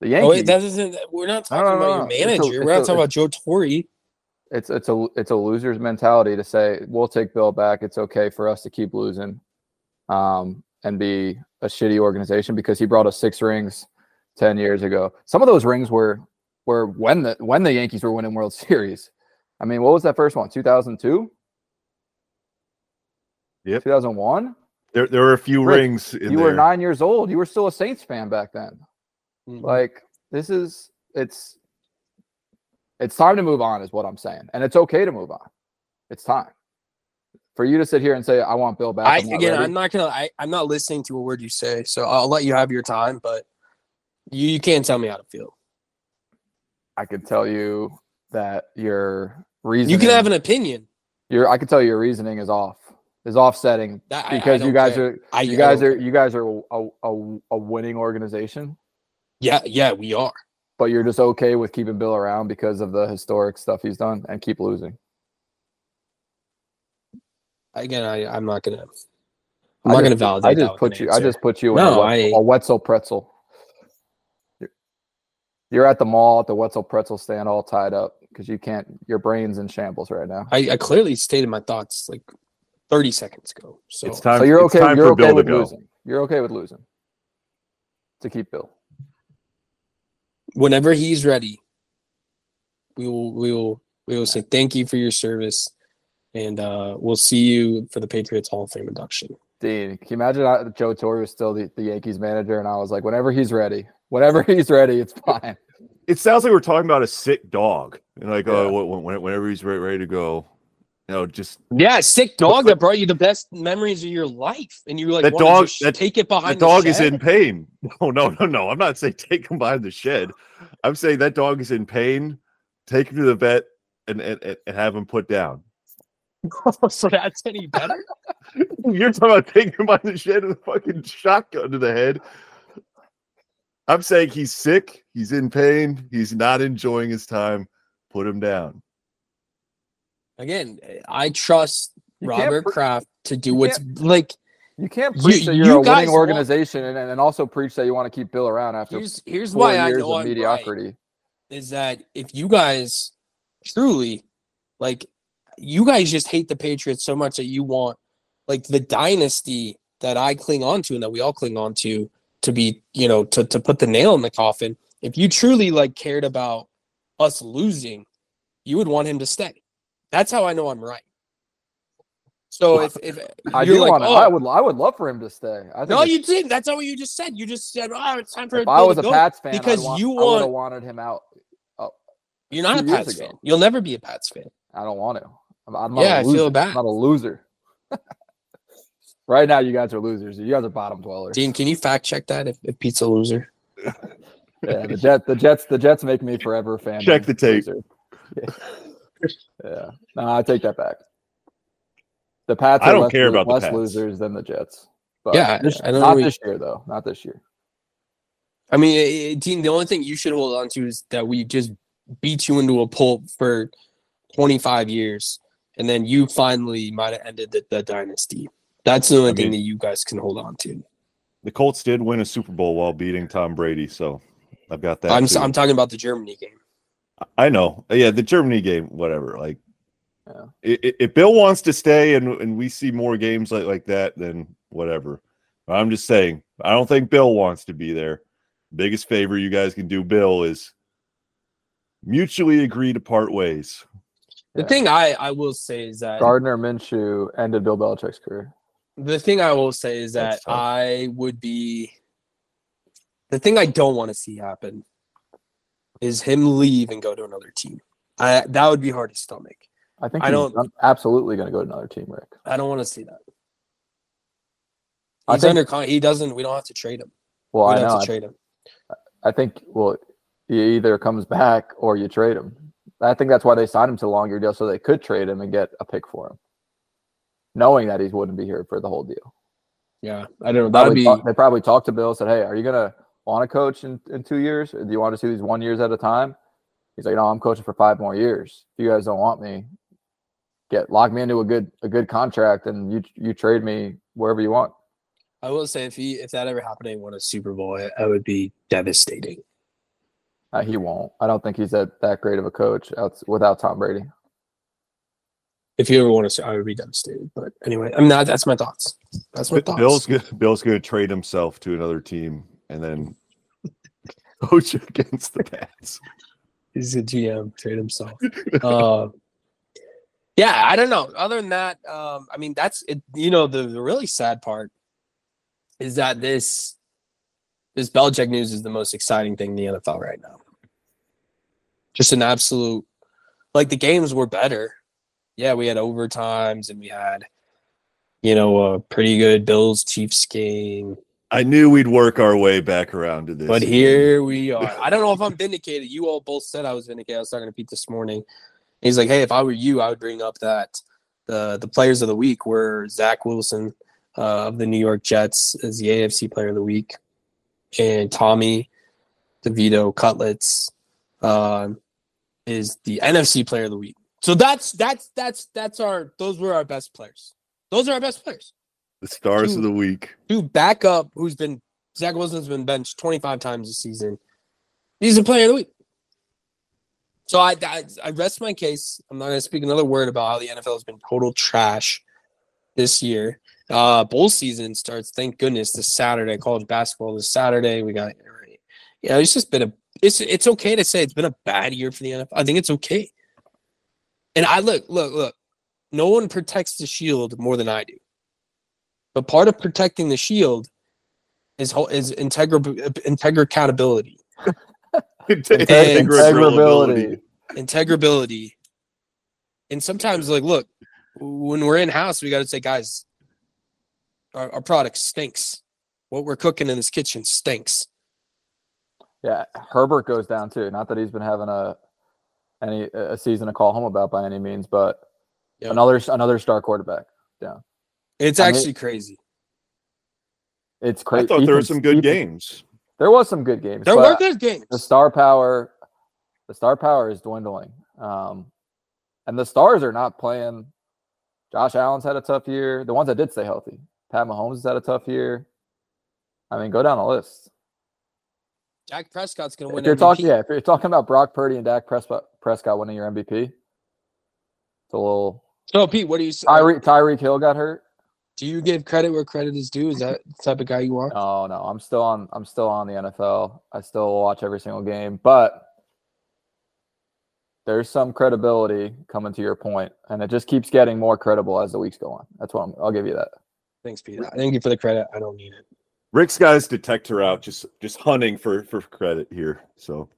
The Yankees, Oh wait, that doesn't. We're not talking no, about no, your no. It's a- manager. we're a- not talking about Joe Torre. it's it's a it's a loser's mentality to say we'll take Bill back. It's okay for us to keep losing, um, and be a shitty organization because he brought us six rings ten years ago. Some of those rings were were when the when the Yankees were winning World Series. I mean, what was that first one? Two thousand two. Yep. Two thousand one. There, there were a few Ric, rings in You there. were nine years old. You were still a Saints fan back then. Mhm. Like this is it's it's time to move on, is what I'm saying, and it's okay to move on. It's time for you to sit here and say, "I want Bill back." I I'm again, ready." I'm not gonna. I, I'm not listening to a word you say, so I'll let you have your time. But you, you can't tell me how to feel. I could tell you that your reason You can have an opinion. Your I can tell you your reasoning is off. Is offsetting That, I- I because you guys care. are I, you I guys are care. you guys are a, a, a winning organization, Yeah, yeah, we are. but you're just okay with keeping Bill around because of the historic stuff he's done and keep losing. Again, I, I'm not gonna. I I'm not just- gonna validate. I just with put an you. I just put you No, in a, I- Wet- a Wetzel pretzel. You're- You're at the mall at the Wetzel pretzel stand, all tied up because you can't. Your brain's in shambles right now. I, I clearly stated my thoughts like 30 seconds ago. So It's time. so you're okay. You're okay with losing. You're okay with losing to keep Bill. Whenever he's ready, we will we will we will say thank you for your service, and uh, we'll see you for the Patriots Hall of Fame induction. Dean, can you imagine I, Joe Torre was still the, the Yankees manager, and I was like, whenever he's ready, whenever he's ready, it's fine. It sounds like we're talking about a sick dog, and like, Yeah. oh, when, when, whenever he's ready, ready to go, you know, just Yeah, sick dog that brought you the best memories of your life, and you were like, That dog- just that- take it the behind dog is in pain. No, no, no, no. I'm not saying take him behind the shed. I'm saying that dog is in pain. Take him to the vet and and, and and have him put down. so that's any better. You're talking about taking him behind the shed with a fucking shotgun to the head. I'm saying he's sick. He's in pain. He's not enjoying his time. Put him down. Again, I trust You Robert pre- Kraft to do what's like. You can't You- preach that you're you a winning want- organization and, and also preach that you want to keep Bill around after Here's here's four why I know of I'm right. mediocrity. is that if you guys truly like you guys just hate the Patriots so much that you want like the dynasty that I cling on to and that we all cling on to to be, you know, to to put the nail in the coffin. If you truly like cared about us losing, you would want him to stay. That's how I know I'm right. So Well, if if I you're do like, want. oh, I would. I would love for him to stay. I think no, you didn't. That's not what you just said. You just said, "Oh, it's time for if Bill I to was a go." Pats fan, because want, you I would have want- wanted him out. Oh, You're not a Pats ago. fan. You'll never be a Pats fan. I don't want to. I'm, I'm not Yeah, a I loser. feel bad. I'm not a loser. right now, you guys are losers. You guys are bottom dwellers. Dean, can you fact check that if, if Pete's a loser? Yeah, the Jets. The Jets. The Jets make me forever a fan. Check of the tape. loser. Yeah. yeah. No, I take that back. The Pats. I are don't less, care lo- about the less Pats. losers than the Jets. But Yeah, this- I don't not really- this year though. Not this year. I mean, eh, eh, Dean, the only thing you should hold on to is that we just beat you into a pulp for 25 years, and then you finally might have ended the, the dynasty. That's the only I thing mean- that you guys can hold on to. The Colts did win a Super Bowl while beating Tom Brady, so I've got that. I'm. I'm talking about the Germany game. I know. Yeah, the Germany game, whatever. Like, Yeah. i- i- if Bill wants to stay and and we see more games like like that, then whatever. I'm just saying, I don't think Bill wants to be there. Biggest favor you guys can do, Bill, is mutually agree to part ways. The Yeah. thing I, I will say is that Gardner Minshew ended Bill Belichick's career. the thing I will say is that I would be the thing I don't want to see happen is him leave and go to another team. I that would be hard to stomach. I think I don't- un- absolutely going to go to another team, Ric. I don't want to see that. I He's think- under con- he doesn't we don't have to trade him. Well, we I don't know. have to trade him. I think well, he either comes back or you trade him. I think that's why they signed him to a longer deal so they could trade him and get a pick for him, knowing that he wouldn't be here for the whole deal. Yeah, I don't know. That would Probably be talk- they probably talked to Bill said, "Hey, are you gonna want to coach in, in two years? Or do you want to see these one years at a time?" He's like, "No, I'm coaching for five more years. If you guys don't want me, get lock me into a good a good contract, and you you trade me wherever you want." I will say if he if that ever happened and he won a Super Bowl, it, it would be devastating. Uh, he won't. I don't think he's that that great of a coach out, without Tom Brady. If you ever want to, I would be devastated. But anyway, I'm not. that's my thoughts. That's my Bi- thoughts. Bill's go- Bill's going to trade himself to another team and then coach against the Pats. He's a GM, trade himself. uh, yeah, I don't know. Other than that, um, I mean, that's it. You know, the, the really sad part is that this this Belichick news is the most exciting thing in the NFL right now. Just an absolute, like the games were better. Yeah, we had overtimes and we had, you know, a pretty good Bills Chiefs game. I knew we'd work our way back around to this. But here we are. I don't know if I'm vindicated. You all both said I was vindicated. I was talking to Pete this morning. He's like, "Hey, if I were you, I would bring up that the the players of the week were Zach Wilson uh, of the New York Jets as the AFC Player of the Week, and Tommy DeVito Cutlets um, is the NFC Player of the Week. So that's that's that's that's our those were our best players. Those are our best players. The stars of the week. Dude, backup who's been Zach Wilson's been benched 25 times this season. He's the player of the week. So I, I I rest my case. I'm not going to speak another word about how the NFL has been total trash this year. Uh, bowl season starts. Thank goodness this Saturday. College basketball this Saturday. We got you know it's just been a it's it's okay to say it's been a bad year for the NFL. I think it's okay. And I look look look. No one protects the shield more than I do. But part of protecting the shield is whole is integral integral accountability, Integrability. integrability. And sometimes, like, look, when we're in house, we got to say, guys, our, our product stinks. What we're cooking in this kitchen stinks. Yeah, Herbert goes down too. Not that he's been having a any a season to call home about by any means, but Yeah. another another star quarterback down. It's I mean- actually crazy. It's crazy. I crazy. thought there were some good games. There was some good games. There were good games. the star power, the star power is dwindling. Um, and the stars are not playing. Josh Allen's had a tough year. The ones that did stay healthy. Pat Mahomes has had a tough year. I mean, go down the list. Dak Prescott's going to If win you're MVP. talking, yeah, if you're talking about Brock Purdy and Dak Prescott, Prescott winning your MVP, it's a little. So, Pete, what do you say? Tyreek Tyreek Hill got hurt. Do you give credit where credit is due? Is that the type of guy you are? No, no, I'm still on. I'm still on the NFL. I still watch every single game, but there's some credibility coming to your point, and it just keeps getting more credible as the weeks go on. That's what I'm, I'll give you that. Thanks, Pete. Thank you for the credit. I don't need it. Ric's got his detector out, just just hunting for for credit here. So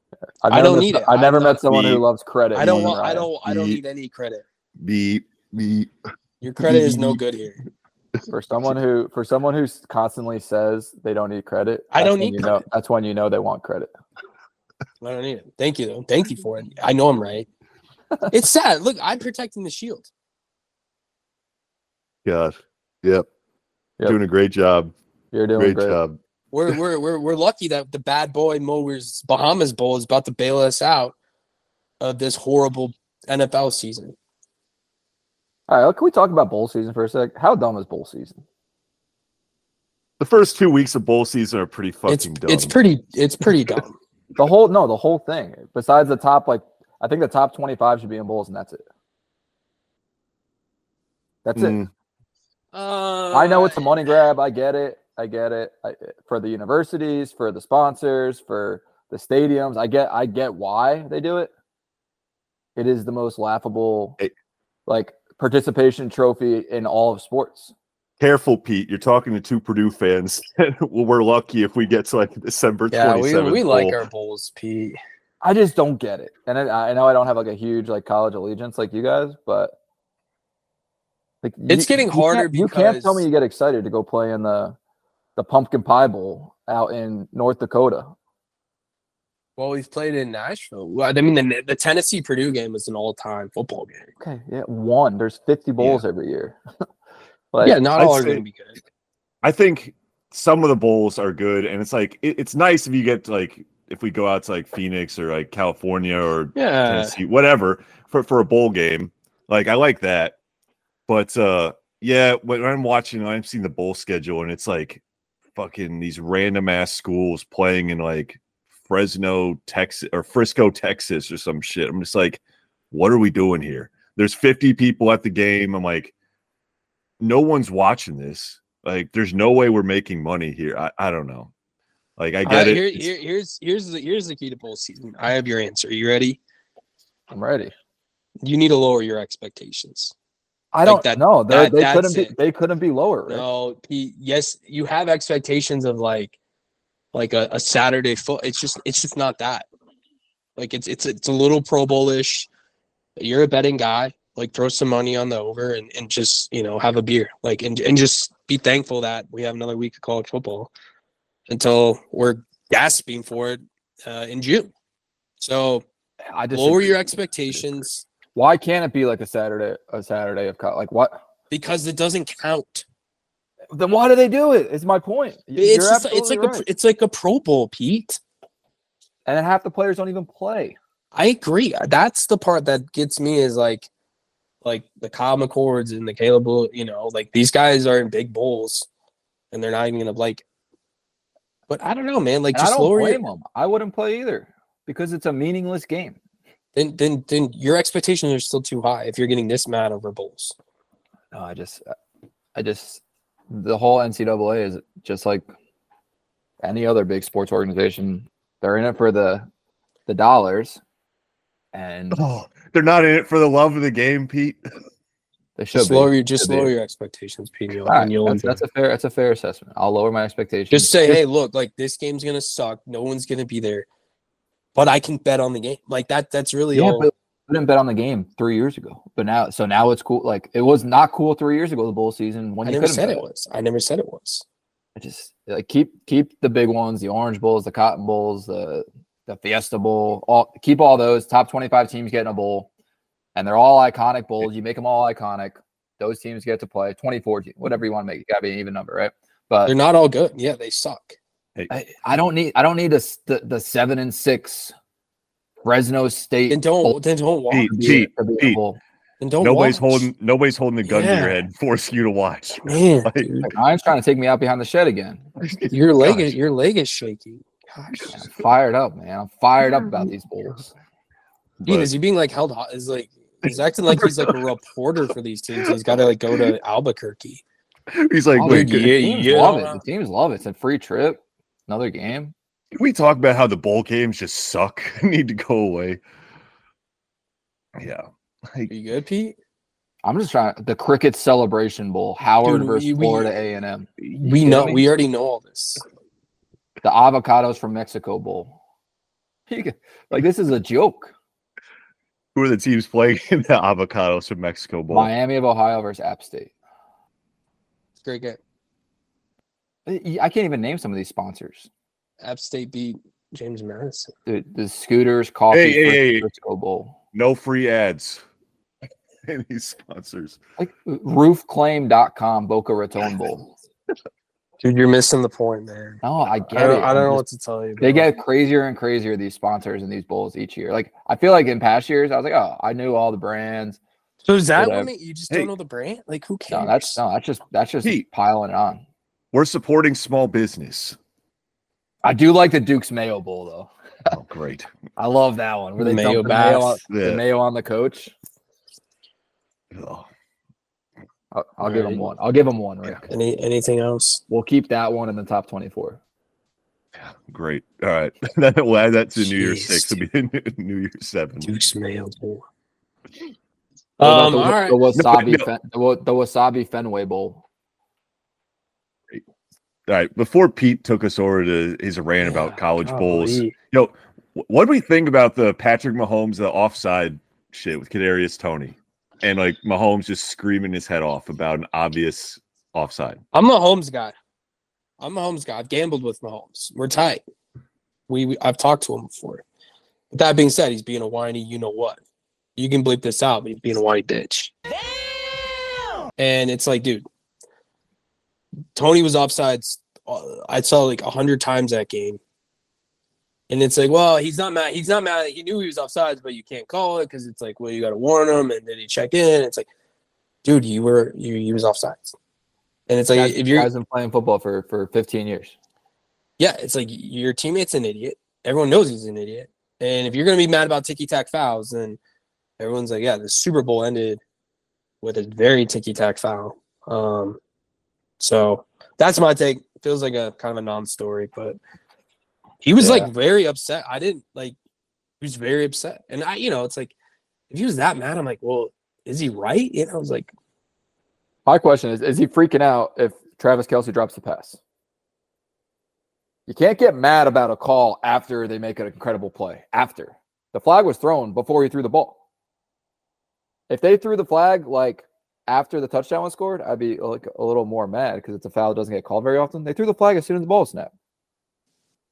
I've I don't met need it. I've never I'm met not- someone who loves credit. I don't want. than I don't. I don't Ye- need any credit. the the Your credit is no good here. For someone who, for someone who constantly says they don't need credit, I don't need you know. That's when you know they want credit. I don't need it. Thank you though. Thank you for it. I know I'm right. It's sad. Look, I'm protecting the shield. God, yep, Yep. doing a great job. You're doing Great, great. job. We're we're we're we're lucky that the bad boy Mowers Bahamas Bowl is about to bail us out of this horrible NFL season. All right, can we talk about bowl season for a sec? How dumb is bowl season? The first two weeks of bowl season are pretty fucking It's dumb. it's pretty it's pretty dumb. The whole no, the whole thing. Besides the top, like I think the top twenty-five should be in bowls, and that's it. That's it. Mm, Uh, I know it's a money grab. I get it. I get it. I, for the universities, for the sponsors, for the stadiums. I get. I get why they do it. It is the most laughable, Hey. like participation trophy in all of sports. Careful, Pete. You're talking to two Purdue fans. well, we're lucky if we get to like December yeah, 27th. we, we like our bowls, Pete. I just don't get it. And I, I know I don't have like a huge like college allegiance like you guys, but like It's getting harder can't- You can't tell me you get excited to go play in the the pumpkin pie bowl out in North Dakota. Well, we've played in Nashville. Well, I mean, the, the Tennessee Purdue game was an all time football game. Okay, yeah, one. There's 50 bowls every year. like, yeah, not I'd all are going to be good. I think some of the bowls are good, and it's like it, it's nice if you get to, like if we go out to like Phoenix or like California or Yeah. Tennessee, whatever, for for a bowl game. Like I like that, but uh yeah, when I'm watching, I'm seeing the bowl schedule, and it's like fucking these random ass schools playing in like Fresno, Texas, or Frisco, Texas, or some shit. I'm just like, what are we doing here? There's 50 people at the game. I'm like, no one's watching this. Like, there's no way we're making money here. I, I don't know. Like, I I get uh, it. Here, It's- here, here's here's the here's the key to bowl season. I have your answer. Are You ready? I'm ready. You need to lower your expectations. I Like don't that- know. They, that- they couldn't be. it. They couldn't be lower. Ric. No, Pete, yes, you have expectations of like like a, a Saturday foot. It's just it's just not that. Like it's it's it's a little Pro Bowl-ish. You're a betting guy. Like throw some money on the over and, and just you know have a beer. Like and and just be thankful that we have another week of college football until we're gasping for it uh, in June. So I just lower your expectations Why can't it be like a Saturday a Saturday of co- like what? because it doesn't count. Then why do they do it? Is my point. It's You're just, it's like absolutely a it's like a Pro Bowl, Pete. and then half the players don't even play. I agree. That's the part that gets me is like, like the Kyle McCords and the Caleb, you know, like these guys are in big bowls, and they're not even gonna like. But I don't know, man. Like And I just don't your, blame them. I wouldn't play either because it's a meaningless game. then then then your expectations are still too high if you're getting this mad over bowls. No, I just, I just, the whole NCAA is just like any other big sports organization. They're in it for the, the dollars, and Oh, they're not in it for the love of the game, Pete. they should Just be. lower your just Should be. lower your expectations, Pete. and you'll- All right, and you'll that's, that's a fair, that's a fair assessment. I'll lower my expectations. Just say, hey, look, like this game's gonna suck. No one's gonna be there, but I can bet on the game. Like that. That's really yeah, all. but I didn't bet on the game three years ago, but now, so now it's cool. Like it was not cool three years ago. The bowl season when I never said bet. it was. I never said it was. I just like keep keep the big ones, the Orange Bowls, the Cotton Bowls, the the Fiesta Bowl. All keep all those top twenty five teams getting a bowl, and they're all iconic bowls. You make them all iconic. Those teams get to play twenty four, whatever you want to make. It got to be an even number, right? But They're not all good. Yeah, they suck. I, I don't need I don't need a, s- the the seven and six Fresno State. And don't. Then don't watch. Pete, to Pete, to Pete. bowl. Then don't. nobody's watch. holding nobody's holding the gun to your head, force you to watch. Man, Like- dude, Like, Ryan's trying to take me out behind the shed again. your leg Gosh. is your leg is shaky. Gosh, I'm fired up, man. I'm fired up about these bowls. Pete, is he being like held hot? Is like he's acting like he's like a reporter for these teams. He's got to like go to Albuquerque. he's like, Oh, wait, dude, yeah, the teams yeah. love it. The teams love it. It's a free trip, another game. Can we talk about how the bowl games just suck? Need to go away. Yeah. Like, Are you good, Pete? I'm just trying the Cricket Celebration Bowl, Howard Dude, versus we- we- Florida A and M, We kidding know. me? We already know all this. the Avocados from Mexico Bowl. Like this is a joke. who are the teams playing in the avocados from Mexico Bowl? Miami of Ohio versus App State. It's a great game. I I can't even name some of these sponsors. App State beat James Madison. The, the Scooters Coffee Hey, hey, hey. Frisco Bowl. No free ads. Any sponsors? Like roofclaim.com Boca Raton Bowl. Dude, you're missing the point, man. No, I I get don't, it. I I'm don't know just- what to tell you. they get crazier and crazier these sponsors and these bowls each year. Like I feel like in past years, I was like, oh, I knew all the brands. So is that whatever. one that you just Hey. don't know the brand? Like who cares? No, that's no, that's just that's just Pete. piling it on. We're supporting small business. I do like the Duke's Mayo Bowl though. Oh, great. I love that one where they mayo dump the mayo, on, bath. the mayo on the coach. Oh, I'll, I'll give Alright. him one. I'll give him one. Yeah. Ric. Any anything else? We'll keep that one in the top twenty-four. Yeah, great. All right. Then we'll add that to New Year's six. It'll be New Year's seven. Duke's Mayo Bowl. Um, the, all right. the wasabi no. Fen- the, the wasabi Fenway Bowl. All right. Before Pete took us over to his rant about college bowls, you know, what do we think about the Patrick Mahomes, the offside shit with Kadarius Toney? And like Mahomes just screaming his head off about an obvious offside. I'm a Holmes guy. I'm a Holmes guy. I've gambled with Mahomes. We're tight. We, we I've talked to him before. But that being said, he's being a whiny. You know what? You can bleep this out, but he's being a whiny bitch. And it's like, dude, Toney was offsides. uh, I saw like a hundred times that game. And it's like, well, he's not mad. He's not mad. He knew he was offsides, but you can't call it because it's like, well, you got to warn him, and then he check in. It's like, dude, you were you he was offsides. And it's like Guys, if you're guys been playing football for for 15 years. yeah, it's like your teammate's an idiot. Everyone knows he's an idiot. And if you're gonna be mad about ticky tack fouls, then everyone's like, yeah, the Super Bowl ended with a very ticky tack foul. Um, so that's my take. Feels like a kind of a non-story, but he was Yeah. like very upset. I didn't like. He was very upset, and I, you know, it's like if he was that mad, I'm like, well, is he right? You know, I was like, My question is: Is he freaking out if Travis Kelce drops the pass? you can't get mad about a call after they make an incredible play. After the flag was thrown before he threw the ball. If they threw the flag like after the touchdown was scored, I'd be like a little more mad because it's a foul that doesn't get called very often. They threw the flag as soon as the ball snapped.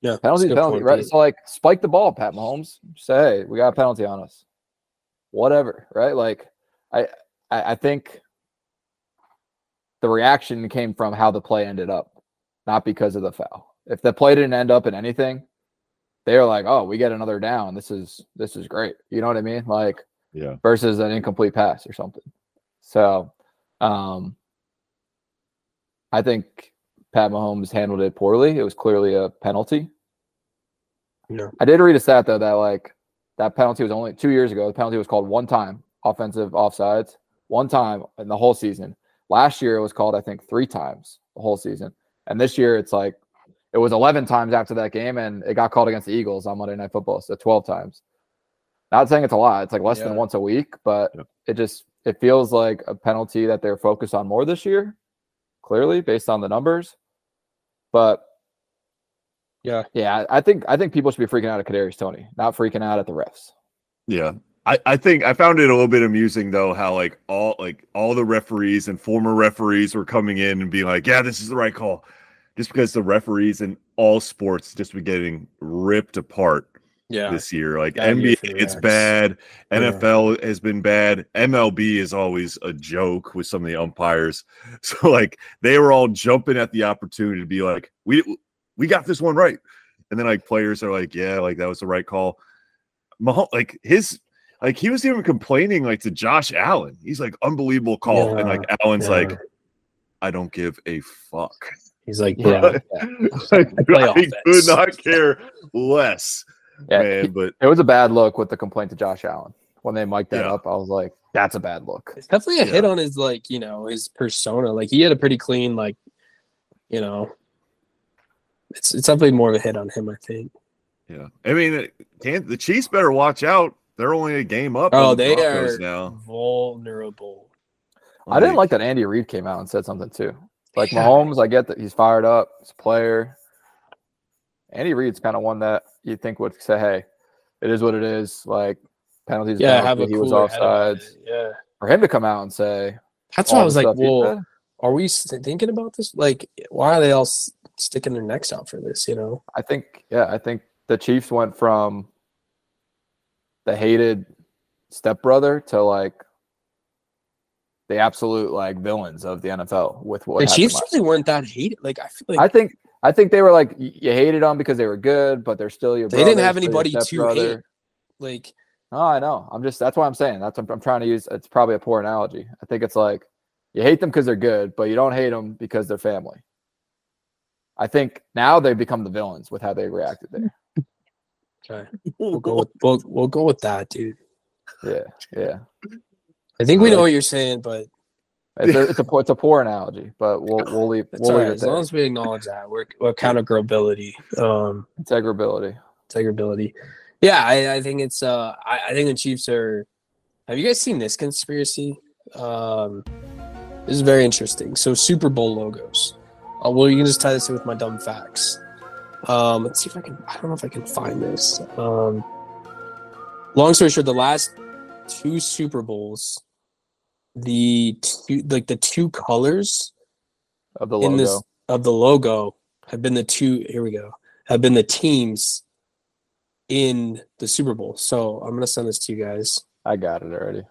Yeah, Penalty, that's a good penalty, point, right? Pete. So like, spike the ball, Pat Mahomes. Say, hey, we got a penalty on us. Whatever, right? Like, I, I, I think the reaction came from how the play ended up, not because of the foul. If the play didn't end up in anything, they're like, "Oh, we get another down. This is this is great." You know what I mean? Like, Yeah. versus an incomplete pass or something. So, um, I think Pat Mahomes handled it poorly. It was clearly a penalty. Yeah. I did read a stat though that like that penalty was only two years ago. The penalty was called one time, offensive offsides, one time in the whole season. Last year it was called, I think, three times the whole season. And this year it's like it was 11 times after that game, and it got called against the Eagles on Monday Night Football, so 12 times. Not saying it's a lot; it's like less than once a week, but Yep. it just it feels like a penalty that they're focused on more this year, clearly based on the numbers. But Yeah. yeah, I think I think people should be freaking out at Kadarius Toney, not freaking out at the refs. Yeah. I, I think I found it a little bit amusing though how like all like all the referees and former referees were coming in and being like, yeah, this is the right call. Just because the referees in all sports just be getting ripped apart Yeah, this year. Like Bad NBA, for it's refs. bad. Yeah. NFL has been bad. MLB is always a joke with some of the umpires. So like they were all jumping at the opportunity to be like, we we got this one right. And then like players are like, yeah, like that was the right call. Mahal, like his like he was even complaining like to Josh Allen. He's like unbelievable call. and like Allen's yeah. like, I don't give a fuck. he's like, yeah, like, I play I could not care less, Yeah, man. But it was a bad look with the complaint to Josh Allen when they mic'd that Yeah. up. I was like, that's a bad look. it's definitely a Yeah. hit on his like you know his persona. Like he had a pretty clean like, you know, it's it's definitely more of a hit on him. I think. Yeah, I mean, can't the Chiefs better watch out. They're only a game up. Oh, on the they Broncos are now. vulnerable. I didn't like that Andy Reid came out and said something too. Like Yeah. Mahomes, I get that he's fired up, he's a player. Andy Reid's kind of one that you think would say, "Hey, it is what it is." Like penalties. Yeah, penalty, have a he was offsides. Yeah, For him to come out and say, that's why I was like, well, are we thinking about this? Like, why are they all s- sticking their necks out for this? You know? I think, yeah, I think the Chiefs went from the hated stepbrother to like the absolute like villains of the NFL with what the Chiefs really weren't that hated. Like, I feel like I think I think they were like you hated them because they were good, but they're still your. they didn't brother, have anybody to stepbrother. hate. Like, oh, I know. I'm just that's why I'm saying that's I'm, I'm trying to use. It's probably a poor analogy. I think it's like you hate them because they're good, but you don't hate them because they're family. I think now they become the villains with how they reacted there. okay, we'll go. With, we'll we'll go with that, dude. Yeah, yeah. I think we know what you're saying, but It's a, it's a poor- it's a poor analogy, but we'll we'll leave it's we'll leave right it as long as we acknowledge that we're, we're accountability, um, Integrability. integrability. Yeah, I, I think it's. Uh, I, I think the Chiefs are. Have you guys seen this conspiracy? Um, this is very interesting. So Super Bowl logos. Uh, well, you can just tie this in with my dumb facts. Um, let's see if I can. I don't know if I can find this. Um, long story short, the last two Super Bowls, the two like the two colors Of the in logo. this of the logo have been the two. Here we go. Have been the teams in the Super Bowl. So I'm gonna send this to you guys I got it already.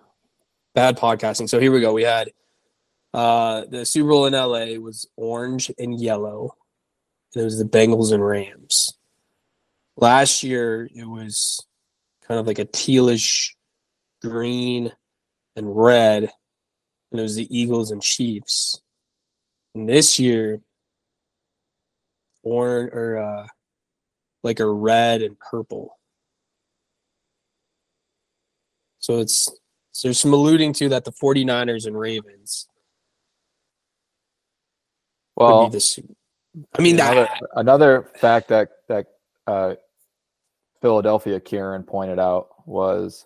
bad podcasting. So here we go. We had uh the Super Bowl in LA was orange and yellow. And it was the Bengals and Rams. Last year it was kind of like a tealish green and red. And it was the Eagles and Chiefs. And this year orange or uh like a red and purple. So it's so there's some alluding to that the 49ers and Ravens Well, the I mean another, that another fact that that uh, Philadelphia Kieran pointed out was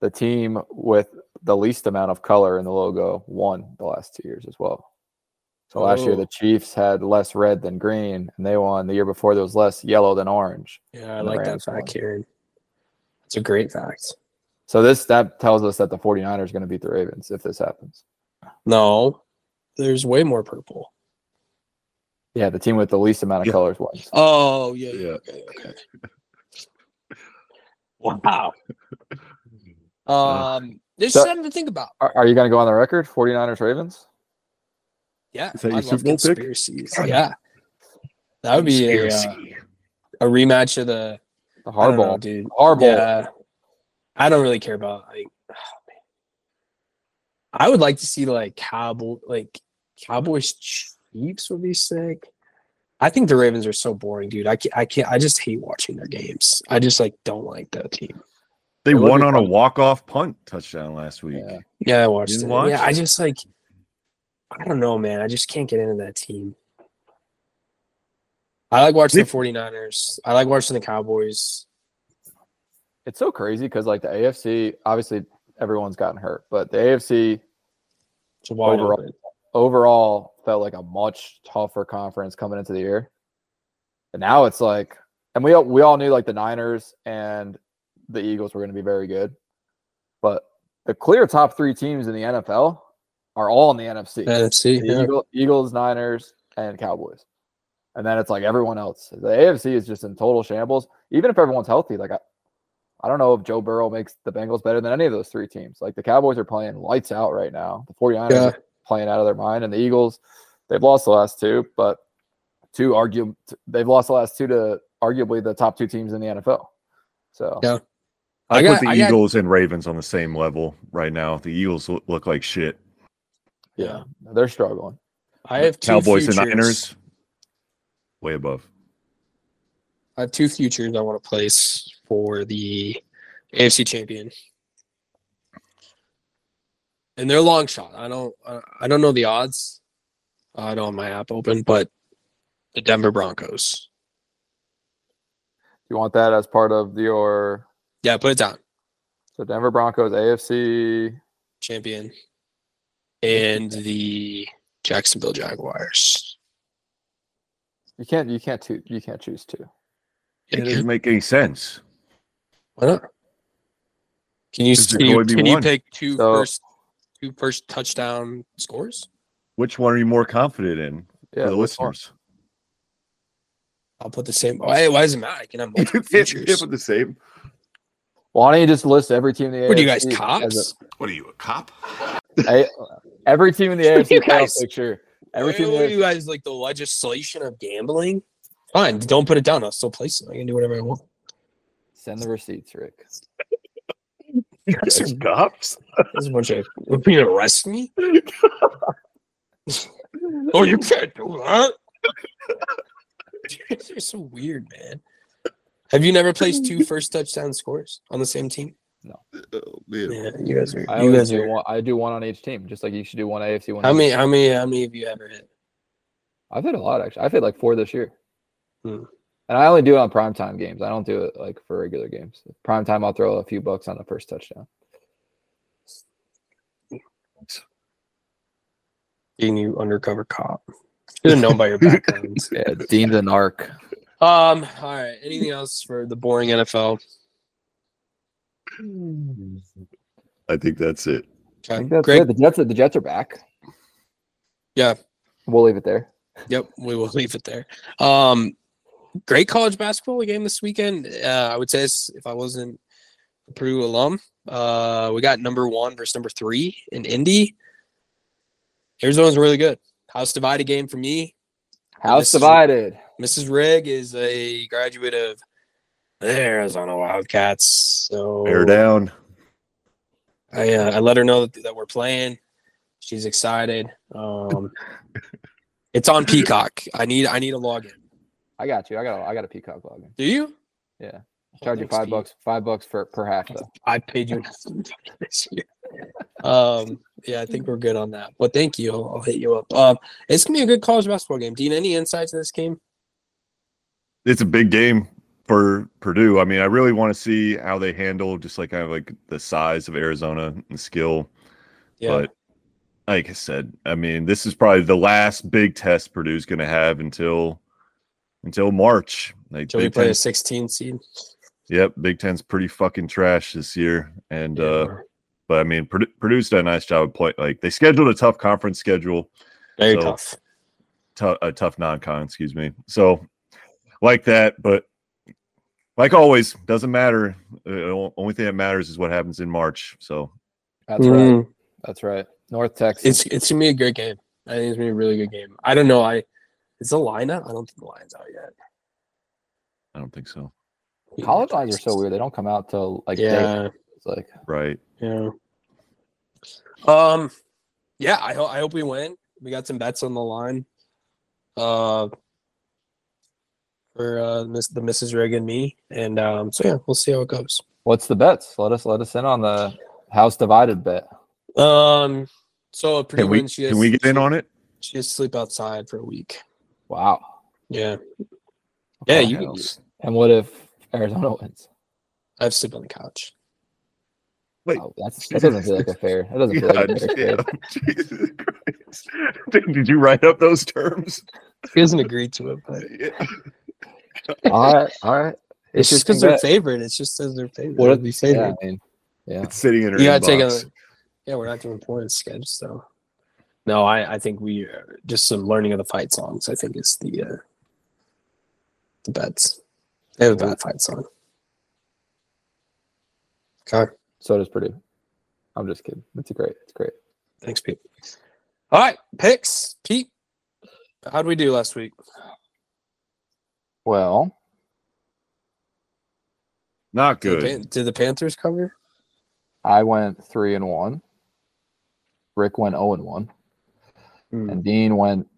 the team with the least amount of color in the logo won the last two years as well. So last year Oh. the Chiefs had less red than green, and they won. The year before there was less yellow than orange. Yeah, I And the like that fact, won. Kieran. It's a great fact. So this that tells us that the 49ers are going to beat the Ravens if this happens. No, there's way more purple. Yeah, the team with the least amount of Yeah. colors wins. Oh yeah, yeah. Yeah. Okay, okay. Wow. Um, there's So- something to think about. Are, are you going to go on the record? 49ers Ravens? Yeah, Is that your I love Super Bowl pick? Yeah, that would be a, uh, a rematch of the The I don't know, dude. Hardball. Yeah, I don't really care about like. I would like to see like cowboy like Cowboys Chiefs would be sick. I think the Ravens are so boring, dude. I can't, I can't. I just hate watching their games. I just like don't like that team. They won on a walk-off punt touchdown last week. Yeah. Yeah, I watched didn't it. watch? Yeah, I just like. I don't know, man. I just can't get into that team. I like watching the 49ers. I like watching the Cowboys. It's so crazy because like the AFC, obviously everyone's gotten hurt, but the AFC Overall. open. overall felt like a much tougher conference coming into the year. And now it's like, and we all, we all knew like the Niners and the Eagles were going to be very good, but the clear top three teams in the NFL are all in the NFC: NFC. Yeah. Eagle, Eagles, Niners, and Cowboys. And then it's like everyone else. The AFC is just in total shambles. Even if everyone's healthy, like I, I don't know if Joe Burrow makes the Bengals better than any of those three teams. Like the Cowboys are playing lights out right now. The 49ers Yeah. are playing out of their mind. And the Eagles, they've lost the last two, but two argue they've lost the last two to arguably the top two teams in the NFL. So Yeah. I, I got- put the I got- Eagles and Ravens on the same level right now. The Eagles look, look like shit. yeah, they're struggling. I have two Cowboys futures. and Niners way above. I have two futures I want to place for the AFC champion. And they're long shot. I don't I- I don't know the odds. Uh, I don't have my app open, but the Denver Broncos. You want that as part of your Yeah, put it down. so Denver Broncos AFC. Champion. And the Jacksonville Jaguars. You can't you can't two, you can't choose two. It doesn't make any sense. Why not? Can you, Because there's can you, only be can you one. pick two So- first two first touchdown scores? Which one are you more confident in Yeah, for the which one? listeners? I'll put the same. Why, why does it matter? I can have multiple Yeah, futures. but the same. Why don't you just list every team in the What are you guys AFC as cops? What are you, a cop? a- a- every team in the What are you guys- picture. Every Wait, team in what the are you guys like the legislation of gambling? Fine, don't put it down. I'll still place it. I can do whatever I want. Send the receipts, Ric. You guys are cops. There's a bunch of. you arrest me? oh, you can't do that? you guys are so weird, man. Have you never placed two first touchdown scores on the same team? Oh. Yeah, you guys are. I You always guys do are. one, I do one on each team, just like you should do one AFC one. How AFC. many? How many? How many have you ever hit? I've hit a lot actually. I've hit like four this year. Hmm. And I only do it on primetime games. I don't do it like for regular games. Primetime, I'll throw a few bucks on the first touchdown. Being you undercover cop. Should have known by your background. Yeah, Dean the Narc. Um. All right. Anything else for the boring NFL? I think that's it. I think that's Greg. it. The Jets, are, the Jets are back. Yeah. We'll leave it there. Yep. We will leave it there. Um. Great college basketball game this weekend. Uh, I would say this if I wasn't a Purdue alum. Uh, we got number one versus number three in Indy. Arizona's really good. House divided game for me. House This is- divided. Mrs. Rigg is a graduate of the Arizona Wildcats. So Bear down. I uh, I let her know that, that we're playing. She's excited. Um, it's on Peacock. I need I need a login. I got you. I got. A, I got a Peacock login. Do you? Yeah. Charge you five Pete. bucks. Five bucks for per half though. I paid you this year. Um, yeah, I think we're good on that. But thank you. I'll, I'll hit you up. Um, it's gonna be a good college basketball game. Dean, any insights to this game? It's a big game for Purdue. I mean, I really want to see how they handle just like kind of like the size of Arizona and skill. Yeah, But like I said, I mean, this is probably the last big test Purdue's going to have until until March. Like Shall we play a 16 seed? yep, Big Ten's pretty fucking trash this year, and uh, but I mean, Purdue, Purdue's done a nice job of play. Like they scheduled a tough conference schedule, very so- tough. tou- a tough non-con, excuse me. So like that, but like always, doesn't matter. Uh, only thing that matters is what happens in March. So That's right. Mm, That's right. North Texas. It's it's gonna be a great game. I think it's gonna be a really good game. I don't know. I is the line up? I don't think the line's out yet. I don't think so. college lines are so weird. They don't come out till like day. Yeah, It's like Right. yeah. Um, yeah. I hope I hope we win. We got some bets on the line. Uh, for uh Miss the Mrs. Rig and me, and um, so yeah, we'll see how it goes. what's the bets? Let us let us in on the house divided bet. Um, so a pretty Can we. She has, can we get in on it? She has to sleep outside for a week. Wow. Yeah, yeah. You, Hell. you And what if Arizona wins? I have to sleep on the couch. Wait. Oh, that's that doesn't feel like a fair. That doesn't feel like a fair Yeah. Jesus Christ. Did, did you write up those terms? He hasn't agreed to it, but Yeah. All right, all right. it's just because they're favorite. It's just as their favorite. What It'll if- be Yeah, favorite. I mean, yeah. It's sitting in her You gotta take a. Yeah, we're not doing points sketch, so. No, I I think we uh, just some learning of the fight songs. I think is the uh, the bets. They have a bad fight song. Okay, So does Purdue. I'm just kidding. It's a great. It's great. thanks, Pete. All right, picks, Pete. How would we do last week? Well, Not good. Pan- did the Panthers cover? I went three and one. Ric went zero and one, Hmm. and Dean went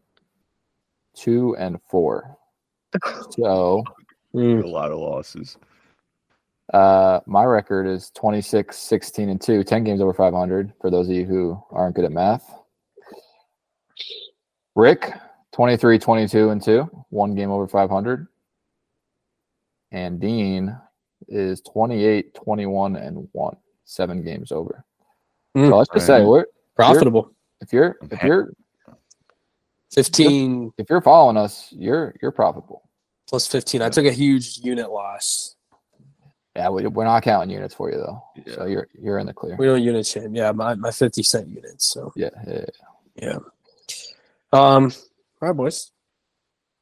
two and four. So Hmm. A lot of losses. uh, my record is 26, 16, and two. 10 games over 500 for those of you who aren't good at math. Ric, 23, 22, and two. One game over 500. And Dean is 28, 21, and one. Seven games over. Hmm. So let's just say we're Profitable. if you're if you're Fifteen if you're following us, you're you're profitable. plus fifteen. I took a huge unit loss. Yeah, we, we're not counting units for you though, Yeah. so you're you're in the clear. We don't unit shame. Yeah, my, my fifty cent units. So Yeah. yeah, yeah. yeah. Um. All right, boys.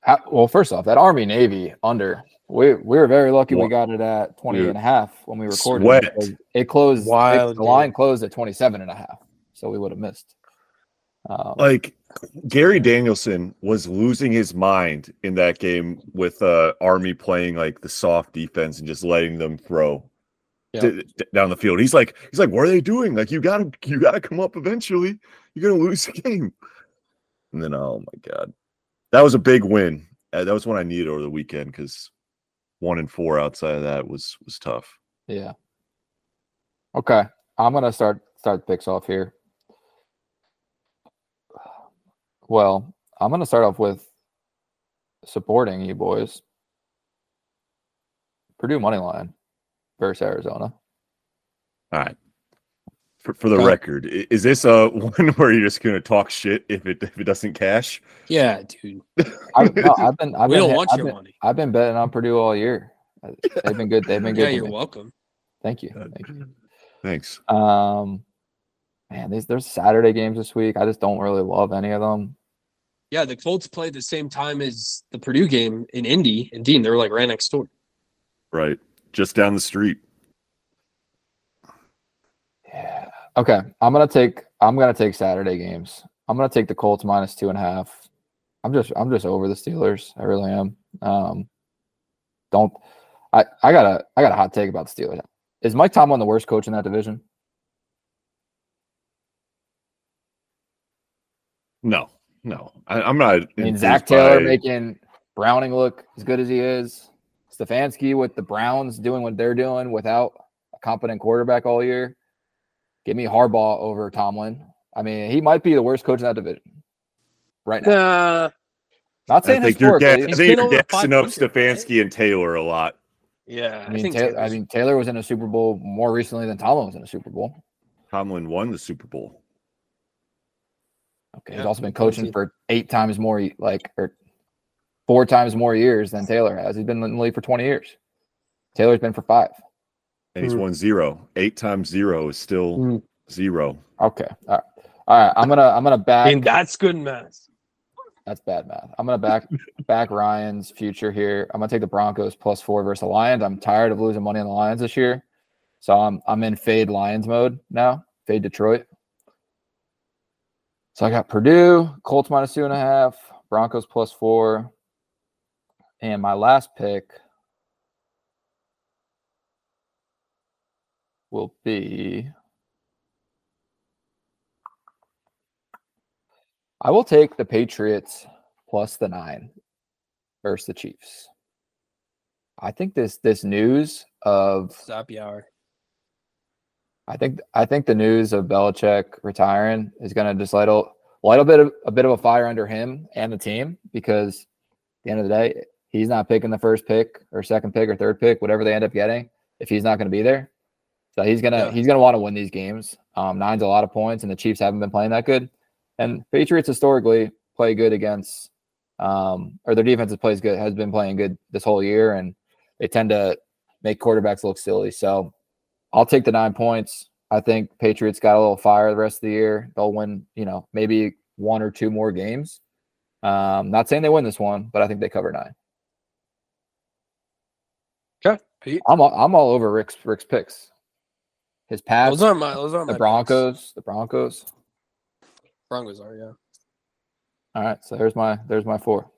How, well, first off, that Army Navy under, we we were very lucky we got it at 20 Dude, and a half when we recorded. sweat. it, It closed, it- the line closed at 27 and a half, so we would have missed. Um, Like Gary Danielson was losing his mind in that game with uh Army playing like the soft defense and just letting them throw Yeah. d- d- down the field. He's like, he's like, what are they doing? Like, you gotta, you gotta come up eventually. You're gonna lose the game. And then, oh my god, that was a big win. Uh, that was one I needed over the weekend because one and four outside of that was was tough. yeah. Okay, I'm gonna start start the picks off here. Well, I'm gonna start off with supporting you boys. Purdue money line versus Arizona. All right. For, for the Okay. record, is this a one where you're just gonna talk shit if it if it doesn't cash? Yeah, dude. I, no, I've been I've we been don't hit- want I've your been- money. I've been betting on Purdue all year. Uh, They've been good. They've been good. Yeah, you're me. welcome. Thank you. Uh, Thank you. Thanks. Um, man, these there's Saturday games this week. I just don't really love any of them. Yeah, the Colts played the same time as the Purdue game in Indy and Dean. They were like right next door. Right, just down the street. Yeah. Okay, I'm gonna take I'm gonna take Saturday games. I'm gonna take the Colts minus two and a half. I'm just I'm just over the Steelers. I really am. Um, don't I I got a I got a hot take about the Steelers. Is Mike Tomlin the worst coach in that division? No, no, I, I'm not. I mean, Zac Taylor by- making Browning look as good as he is. Stefanski with the Browns doing what they're doing without a competent quarterback all year. Give me Harbaugh over Tomlin. I mean, he might be the worst coach in that division right now. Nah. Not I saying think you're, historically. ga- I think been you're over gassing up 500, right? Stefanski and Taylor a lot. Yeah, I mean, think Taylor, I mean, Taylor was in a Super Bowl more recently than Tomlin was in a Super Bowl. Tomlin won the Super Bowl. Okay, he's also been coaching for eight times more, like or four times more years than Taylor has. He's been in the league for twenty years. Taylor's been for five. And he's Mm. won zero. Eight times zero is still Mm. zero. Okay, all right, all right. I'm gonna I'm gonna back. I mean, that's good math. That's bad math. I'm gonna back back Ryan's future here. I'm gonna take the Broncos plus four versus the Lions. I'm tired of losing money on the Lions this year, so I'm I'm in fade Lions mode now. Fade Detroit. So I got Purdue, Colts minus two and a half, Broncos plus four, and my last pick will be. I will take the Patriots plus the nine versus the Chiefs. I think this this news of Happy hour. I think I think the news of Belichick retiring is going to just light a light a bit of a bit of a fire under him and the team because at the end of the day, he's not picking the first pick or second pick or third pick, whatever they end up getting, if he's not going to be there. So he's gonna Yeah. he's gonna want to win these games. Um, nine's a lot of points, and the Chiefs haven't been playing that good. And Patriots historically play good against, um, or their defense plays good has been playing good this whole year, and they tend to make quarterbacks look silly. So I'll take the nine points. I think Patriots got a little fire the rest of the year. They'll win, you know, maybe one or two more games. Um, not saying they win this one, but I think they cover nine. Okay. Pete. I'm all, I'm all over Ric's Ric's picks. His Pats, Those aren't my. Those aren't the my picks. Broncos, the Broncos. Broncos are yeah. All right, so there's my there's my four.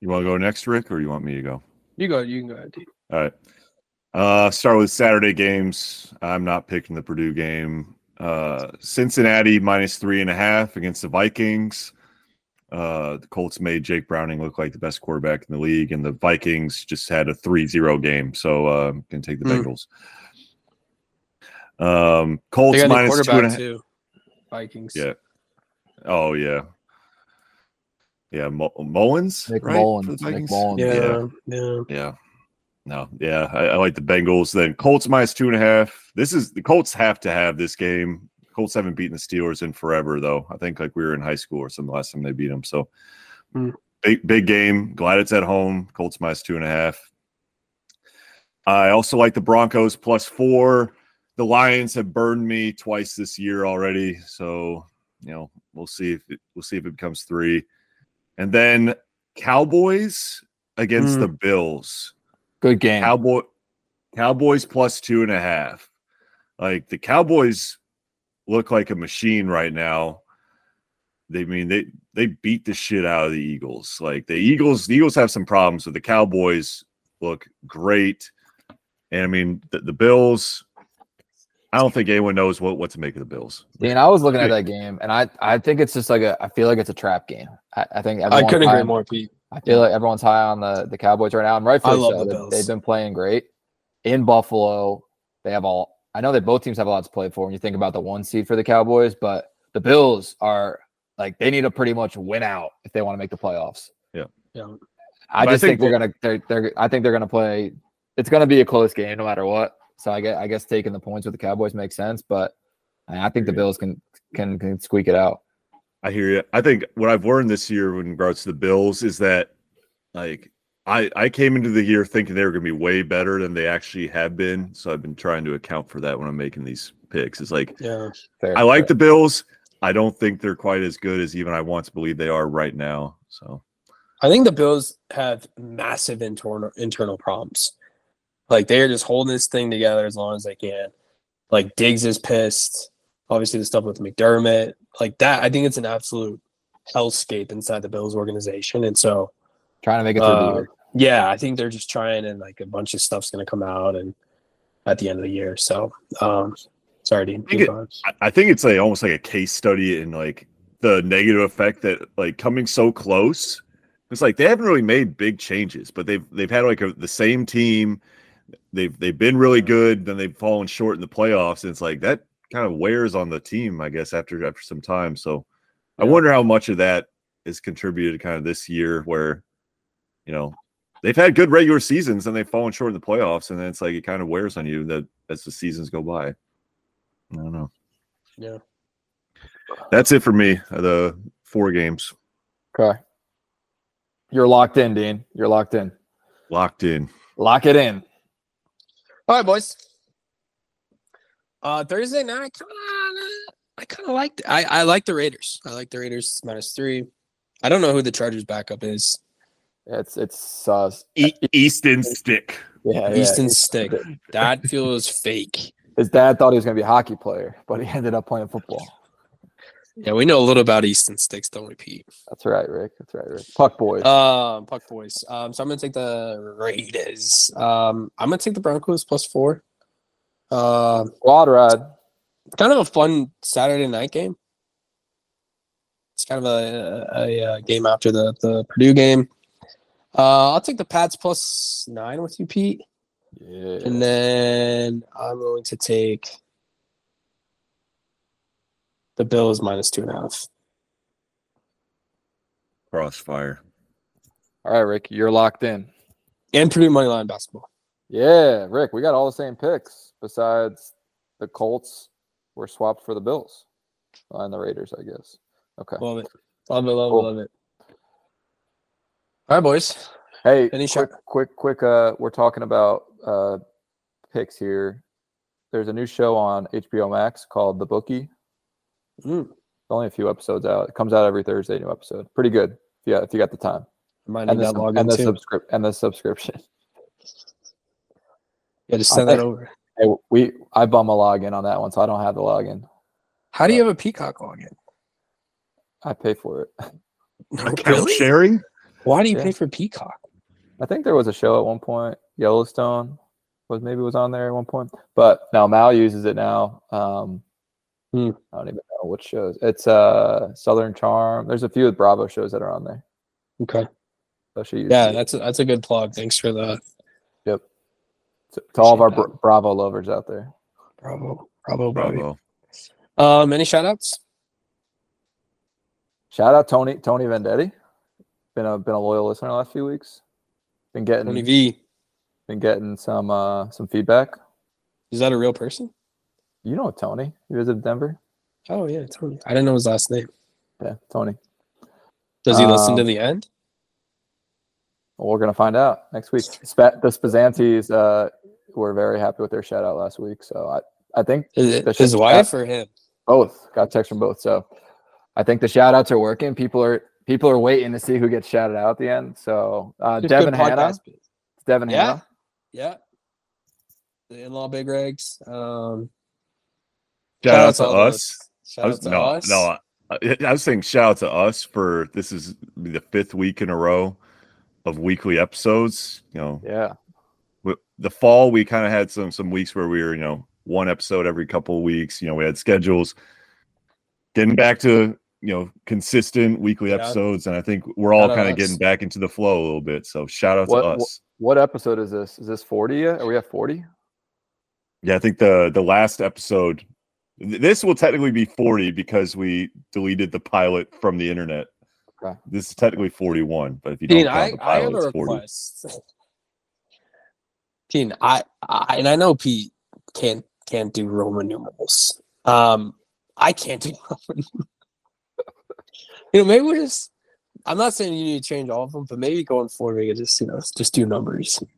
You want to go next, Ric, or you want me to go? You go. You can go ahead. All right. Uh start with Saturday games. I'm not picking the Purdue game. Uh Cincinnati minus three and a half against the Vikings. Uh the Colts made Jake Browning look like the best quarterback in the league, and the Vikings just had a 3-0 game. So uh I'm take the Hmm. Bengals. Um Colts got a new minus two and a too. Vikings. Yeah. Oh yeah. Yeah, Mo- Mullens, Nick right? Mullens, for the Nick Vikings? Mullens. Yeah. Yeah. Yeah. No, yeah, I, I like the Bengals. Then Colts minus two and a half. This is the Colts have to have this game. Colts haven't beaten the Steelers in forever, though. I think like we were in high school or something the last time they beat them. So Hmm. big, big game. Glad it's at home. Colts minus two and a half. I also like the Broncos plus four. The Lions have burned me twice this year already, so you know we'll see if it, we'll see if it becomes three. And then Cowboys against Hmm. the Bills. Good game. Cowboy Cowboys plus two and a half. Like the Cowboys look like a machine right now. They mean they they beat the shit out of the Eagles. Like the Eagles, the Eagles have some problems, but the Cowboys look great. And I mean the, the Bills. I don't think anyone knows what, what to make of the Bills. Dean, I was looking at that game, and I I think it's just like a I feel like it's a trap game. I, I think I couldn't high agree on- more, Pete. I feel like everyone's high on the the Cowboys right now, and rightfully love so. the They- They've been playing great in Buffalo. They have all. I know that both teams have a lot to play for when you think about the one seed for the Cowboys, but the Bills are like they need to pretty much win out if they want to make the playoffs. Yeah. I But I just think, think they're gonna they're, they're I think they're gonna play. It's gonna be a close game no matter what. So I guess I guess taking the points with the Cowboys makes sense, but I think the Bills can can can squeak it out. I hear you. I think what I've learned this year in regards to the Bills is that like I I came into the year thinking they were going to be way better than they actually have been. So I've been trying to account for that when I'm making these picks. It's like Yeah. Fair, I like fair. the Bills. I don't think they're quite as good as even I want to believe they are right now. So I think the Bills have massive internal internal problems. Like they're just holding this thing together as long as they can. Like Diggs is pissed. Obviously, the stuff with McDermott, like that. I think it's an absolute hellscape inside the Bills organization, and so trying to make it through the uh, year. yeah, I think they're just trying, and like a bunch of stuff's going to come out, and at the end of the year. So, um, sorry, Dean. think it- I, I think it's like almost like a case study in like the negative effect that like coming so close. It's like they haven't really made big changes, but they've they've had like a, the same team. They've they've been really good, then they've fallen short in the playoffs, and it's like that kind of wears on the team, I guess, after after some time. So I wonder how much of that is contributed kind of this year where, you know, they've had good regular seasons and they've fallen short in the playoffs, and then it's like it kind of wears on you that as the seasons go by. I don't know. Yeah. That's it for me. The four games Okay. You're locked in, Dean. You're locked in. locked in. Lock it in. All right, boys. Uh, Thursday night, I kind of, I kind of liked. I I like the Raiders. I like the Raiders minus three. I don't know who the Chargers backup is. It's it's uh E- Easton Stick. yeah, yeah. Easton Stick. That feels fake. His dad thought he was gonna be a hockey player, but he ended up playing football. Yeah, we know a little about Easton Sticks, don't we, Pete? That's right, Ric. That's right, Ric. Puck boys. Um, Puck Boys. Um, so I'm gonna take the Raiders. Um, I'm gonna take the Broncos plus four. Uh, Squad ride. kind of a fun Saturday night game. It's kind of a, a, a game after the the Purdue game. Uh, I'll take the Pats plus nine with you, Pete, Yeah. and then I'm going to take the Bills minus two and a half. Crossfire. All right, Ric. You're locked in. And Purdue money line basketball. Yeah, Ric. We got all the same picks besides the Colts were swapped for the Bills and the Raiders, I guess. Okay. Love it. Love it. Love Cool. it. Love it. All right, boys. Hey, Any quick, shot- quick, quick. Uh, we're talking about uh picks here. There's a new show on HBO Max called The Bookie. Mm, It's only a few episodes out. It comes out every Thursday. New episode. Pretty good. Yeah, if you got the time. I might need And the, that sub- login and the too. subscrip- and the subscription. yeah, just I send that over. Hey, we I bum a login on that one, so I don't have the login. How do you have a Peacock login? I pay for it. Account Really? sharing. Why do you Yeah. pay for Peacock? I think there was a show at one point. Yellowstone was maybe was on there at one point, but now Mal uses it now. Um, Hmm. I don't even know what shows. It's uh Southern Charm. There's a few of Bravo shows that are on there. Okay. So she uses Yeah, it. that's a, that's a good plug. Thanks for the yep. To, to all of our Bra- Bravo lovers out there. bravo, bravo, bravo. Bravo. Um, any shout outs? Shout out Tony Tony Vendetti. Been a been a loyal listener the last few weeks. Been getting Tony V. been getting some uh some feedback. Is that a real person? You know Tony. He You visited Denver? Oh yeah, Tony. I didn't know his last name. Yeah, Tony. Does he listen to Um, the end? Well, we're gonna find out next week. Spa- the Spazantes uh, were very happy with their shout out last week, so I, I think Is it the his wife or him? both got text from both. So I think the shout outs are working. People are people are waiting to see who gets shouted out at the end. So uh, Just Devin good Hanna, podcast. Devin Yeah. Hanna. Yeah. The in-law big Rigs. Um, Shout out to all those- us. Shout I out to no, us. no. I, I was saying shout out to us for this is the fifth week in a row of weekly episodes. You know, Yeah, w- the fall we kind of had some some weeks where we were you know one episode every couple of weeks. You know, we had schedules. Getting back to you know consistent weekly Yeah. episodes, and I think we're all kind of getting back into the flow a little bit. So shout out What- to us. what episode is this? Is this forty yet? Are we at forty? Yeah, I think the the last episode. This will technically be forty because we deleted the pilot from the internet. Okay. This is technically forty-one, but if you don't Dean, count I, the I have pilot, a it's forty. request. Dean, I, I and I know Pete can't can't do Roman numerals. Um, I can't do Roman. You know, maybe we just. I'm not saying you need to change all of them, but maybe going forward we could just you know just do numbers.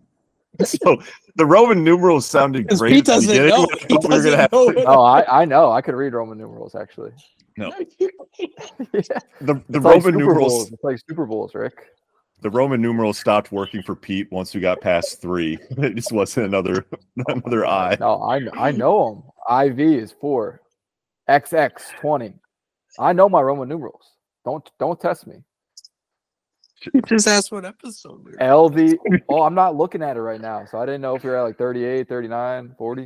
So the Roman numerals sounded great. Pete doesn't know. I He thought we were doesn't gonna have know to- Oh, I I know. I could read Roman numerals actually. the It's the like Roman Super numerals. Bowls. It's like Super Bowls, Ric. The Roman numerals stopped working for Pete once we got past three. It just wasn't another another I. No, I kn- I know them. IV is four, XX twenty. I know my Roman numerals. Don't don't test me. You just asked what episode we. LV. Oh, I'm not looking at it right now, so I didn't know if you're at like 38, 39, 40.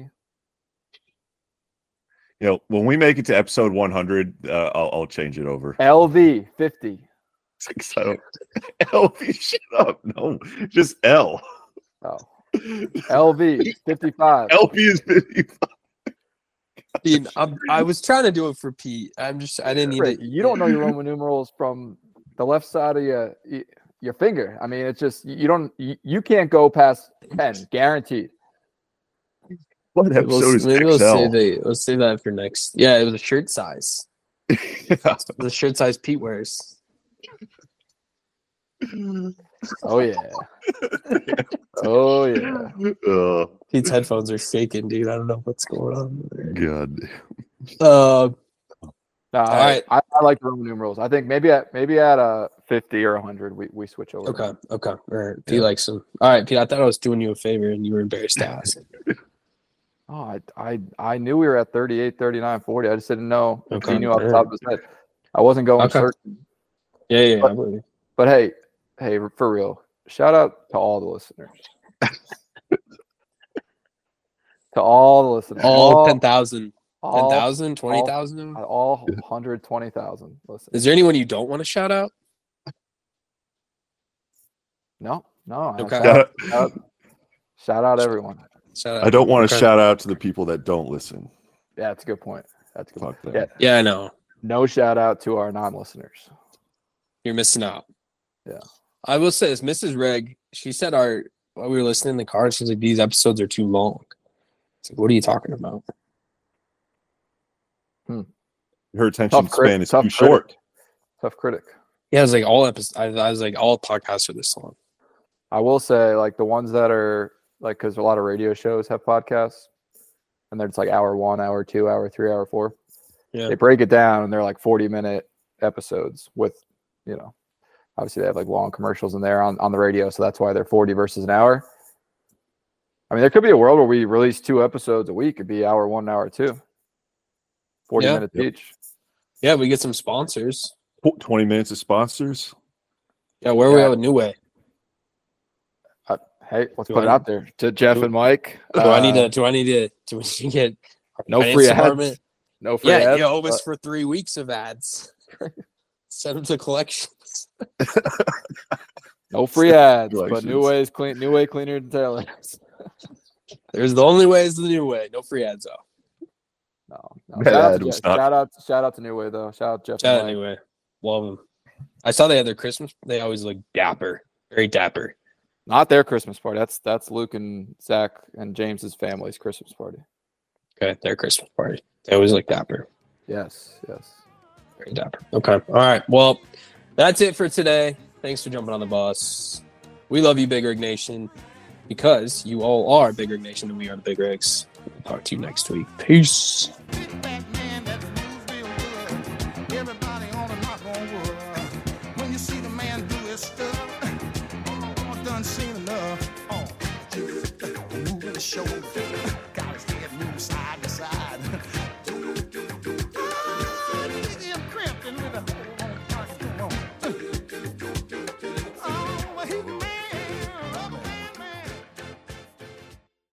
You know, when we make it to episode 100, uh, I'll, I'll change it over. LV 50. So, L, shut up. No, just L. Oh, LV 55. LP is 50. Dean, I'm, I was trying to do it for Pete. I'm just I didn't need Ric, it. you don't know your Roman numerals from the left side of your your finger. I mean, it's just you don't you, you can't go past 10, guaranteed. What Maybe we'll, episode is maybe we'll XL? save it. We'll save that for next. Yeah, it was a shirt size. The shirt size Pete wears. Oh yeah. oh yeah. oh Pete's headphones are shaking, dude. I don't know what's going on. there. God. Uh, No, I. I, I like Roman numerals. I think maybe at maybe at a fifty or hundred, we, we switch over. okay, okay. All right. Pete likes them. All right, Pete. I thought I was doing you a favor, and you were embarrassed to ask. Oh, I, I I knew we were at 38, 39, 40. I just didn't know if Okay, he knew off the top of his head. I wasn't going Okay. certain. Yeah, yeah. I believe. But hey, hey, for real, shout out to all the listeners. to all the listeners. All 10,000, all, 10,000, 20,000? all 120,000 listeners. Is there anyone you don't want to shout out? No, no. Okay. Shout, out, shout, out, shout out everyone. Shout out. I don't want to Okay. shout out to the people that don't listen. Yeah, that's a good point. That's a good point. Fuck them. Yeah, Yeah, I know. no shout out to our non-listeners. You're missing out. Yeah. I will say this, Mrs. Rig, she said our while we were listening in the car, she's like, these episodes are too long. It's like, what are you talking about? Hmm. Her attention Tough crit- span is too critic. short. Tough critic. Yeah, I was like all episodes. I, I was like all podcasts are this long. I will say, like the ones that are like, because a lot of radio shows have podcasts, and they're just like hour one, hour two, hour three, hour four. Yeah. They break it down, and they're like forty minute episodes with, you know, obviously they have like long commercials in there on on the radio, so that's why they're forty versus an hour. I mean, there could be a world where we release two episodes a week. It'd be hour one, hour two. Forty Yeah. minutes Yep. each. Yeah, we get some sponsors. 20 minutes of sponsors. Yeah, where are we have a New Way? Uh, hey, let's Do put it out there to Jeff do- and Mike. Do I need Uh, to? Do I need to? Do we need to get no finance free ads. No free Yeah, ads. you owe us but- for three weeks of ads. Send them to collections. No free ads, but Collections. new ways clean, new way cleaner than tailors. There's the only way is the new way. No free ads though. No, no. Shout, out to was shout out, shout out to New Way though. Shout out Jeff. Shout out and Mike. anyway. Love them. I saw they had their Christmas. They always look dapper, very dapper. Not their Christmas party. That's that's Luke and Zach and James's family's Christmas party. Okay, their Christmas party. They always look dapper, Yes, yes. very dapper. Okay, all right. Well, that's it for today. Thanks for jumping on the bus. We love you, Big Rig Nation, because you all are Big Rig Nation and we are the Big Rigs. We'll talk to you next week. Peace.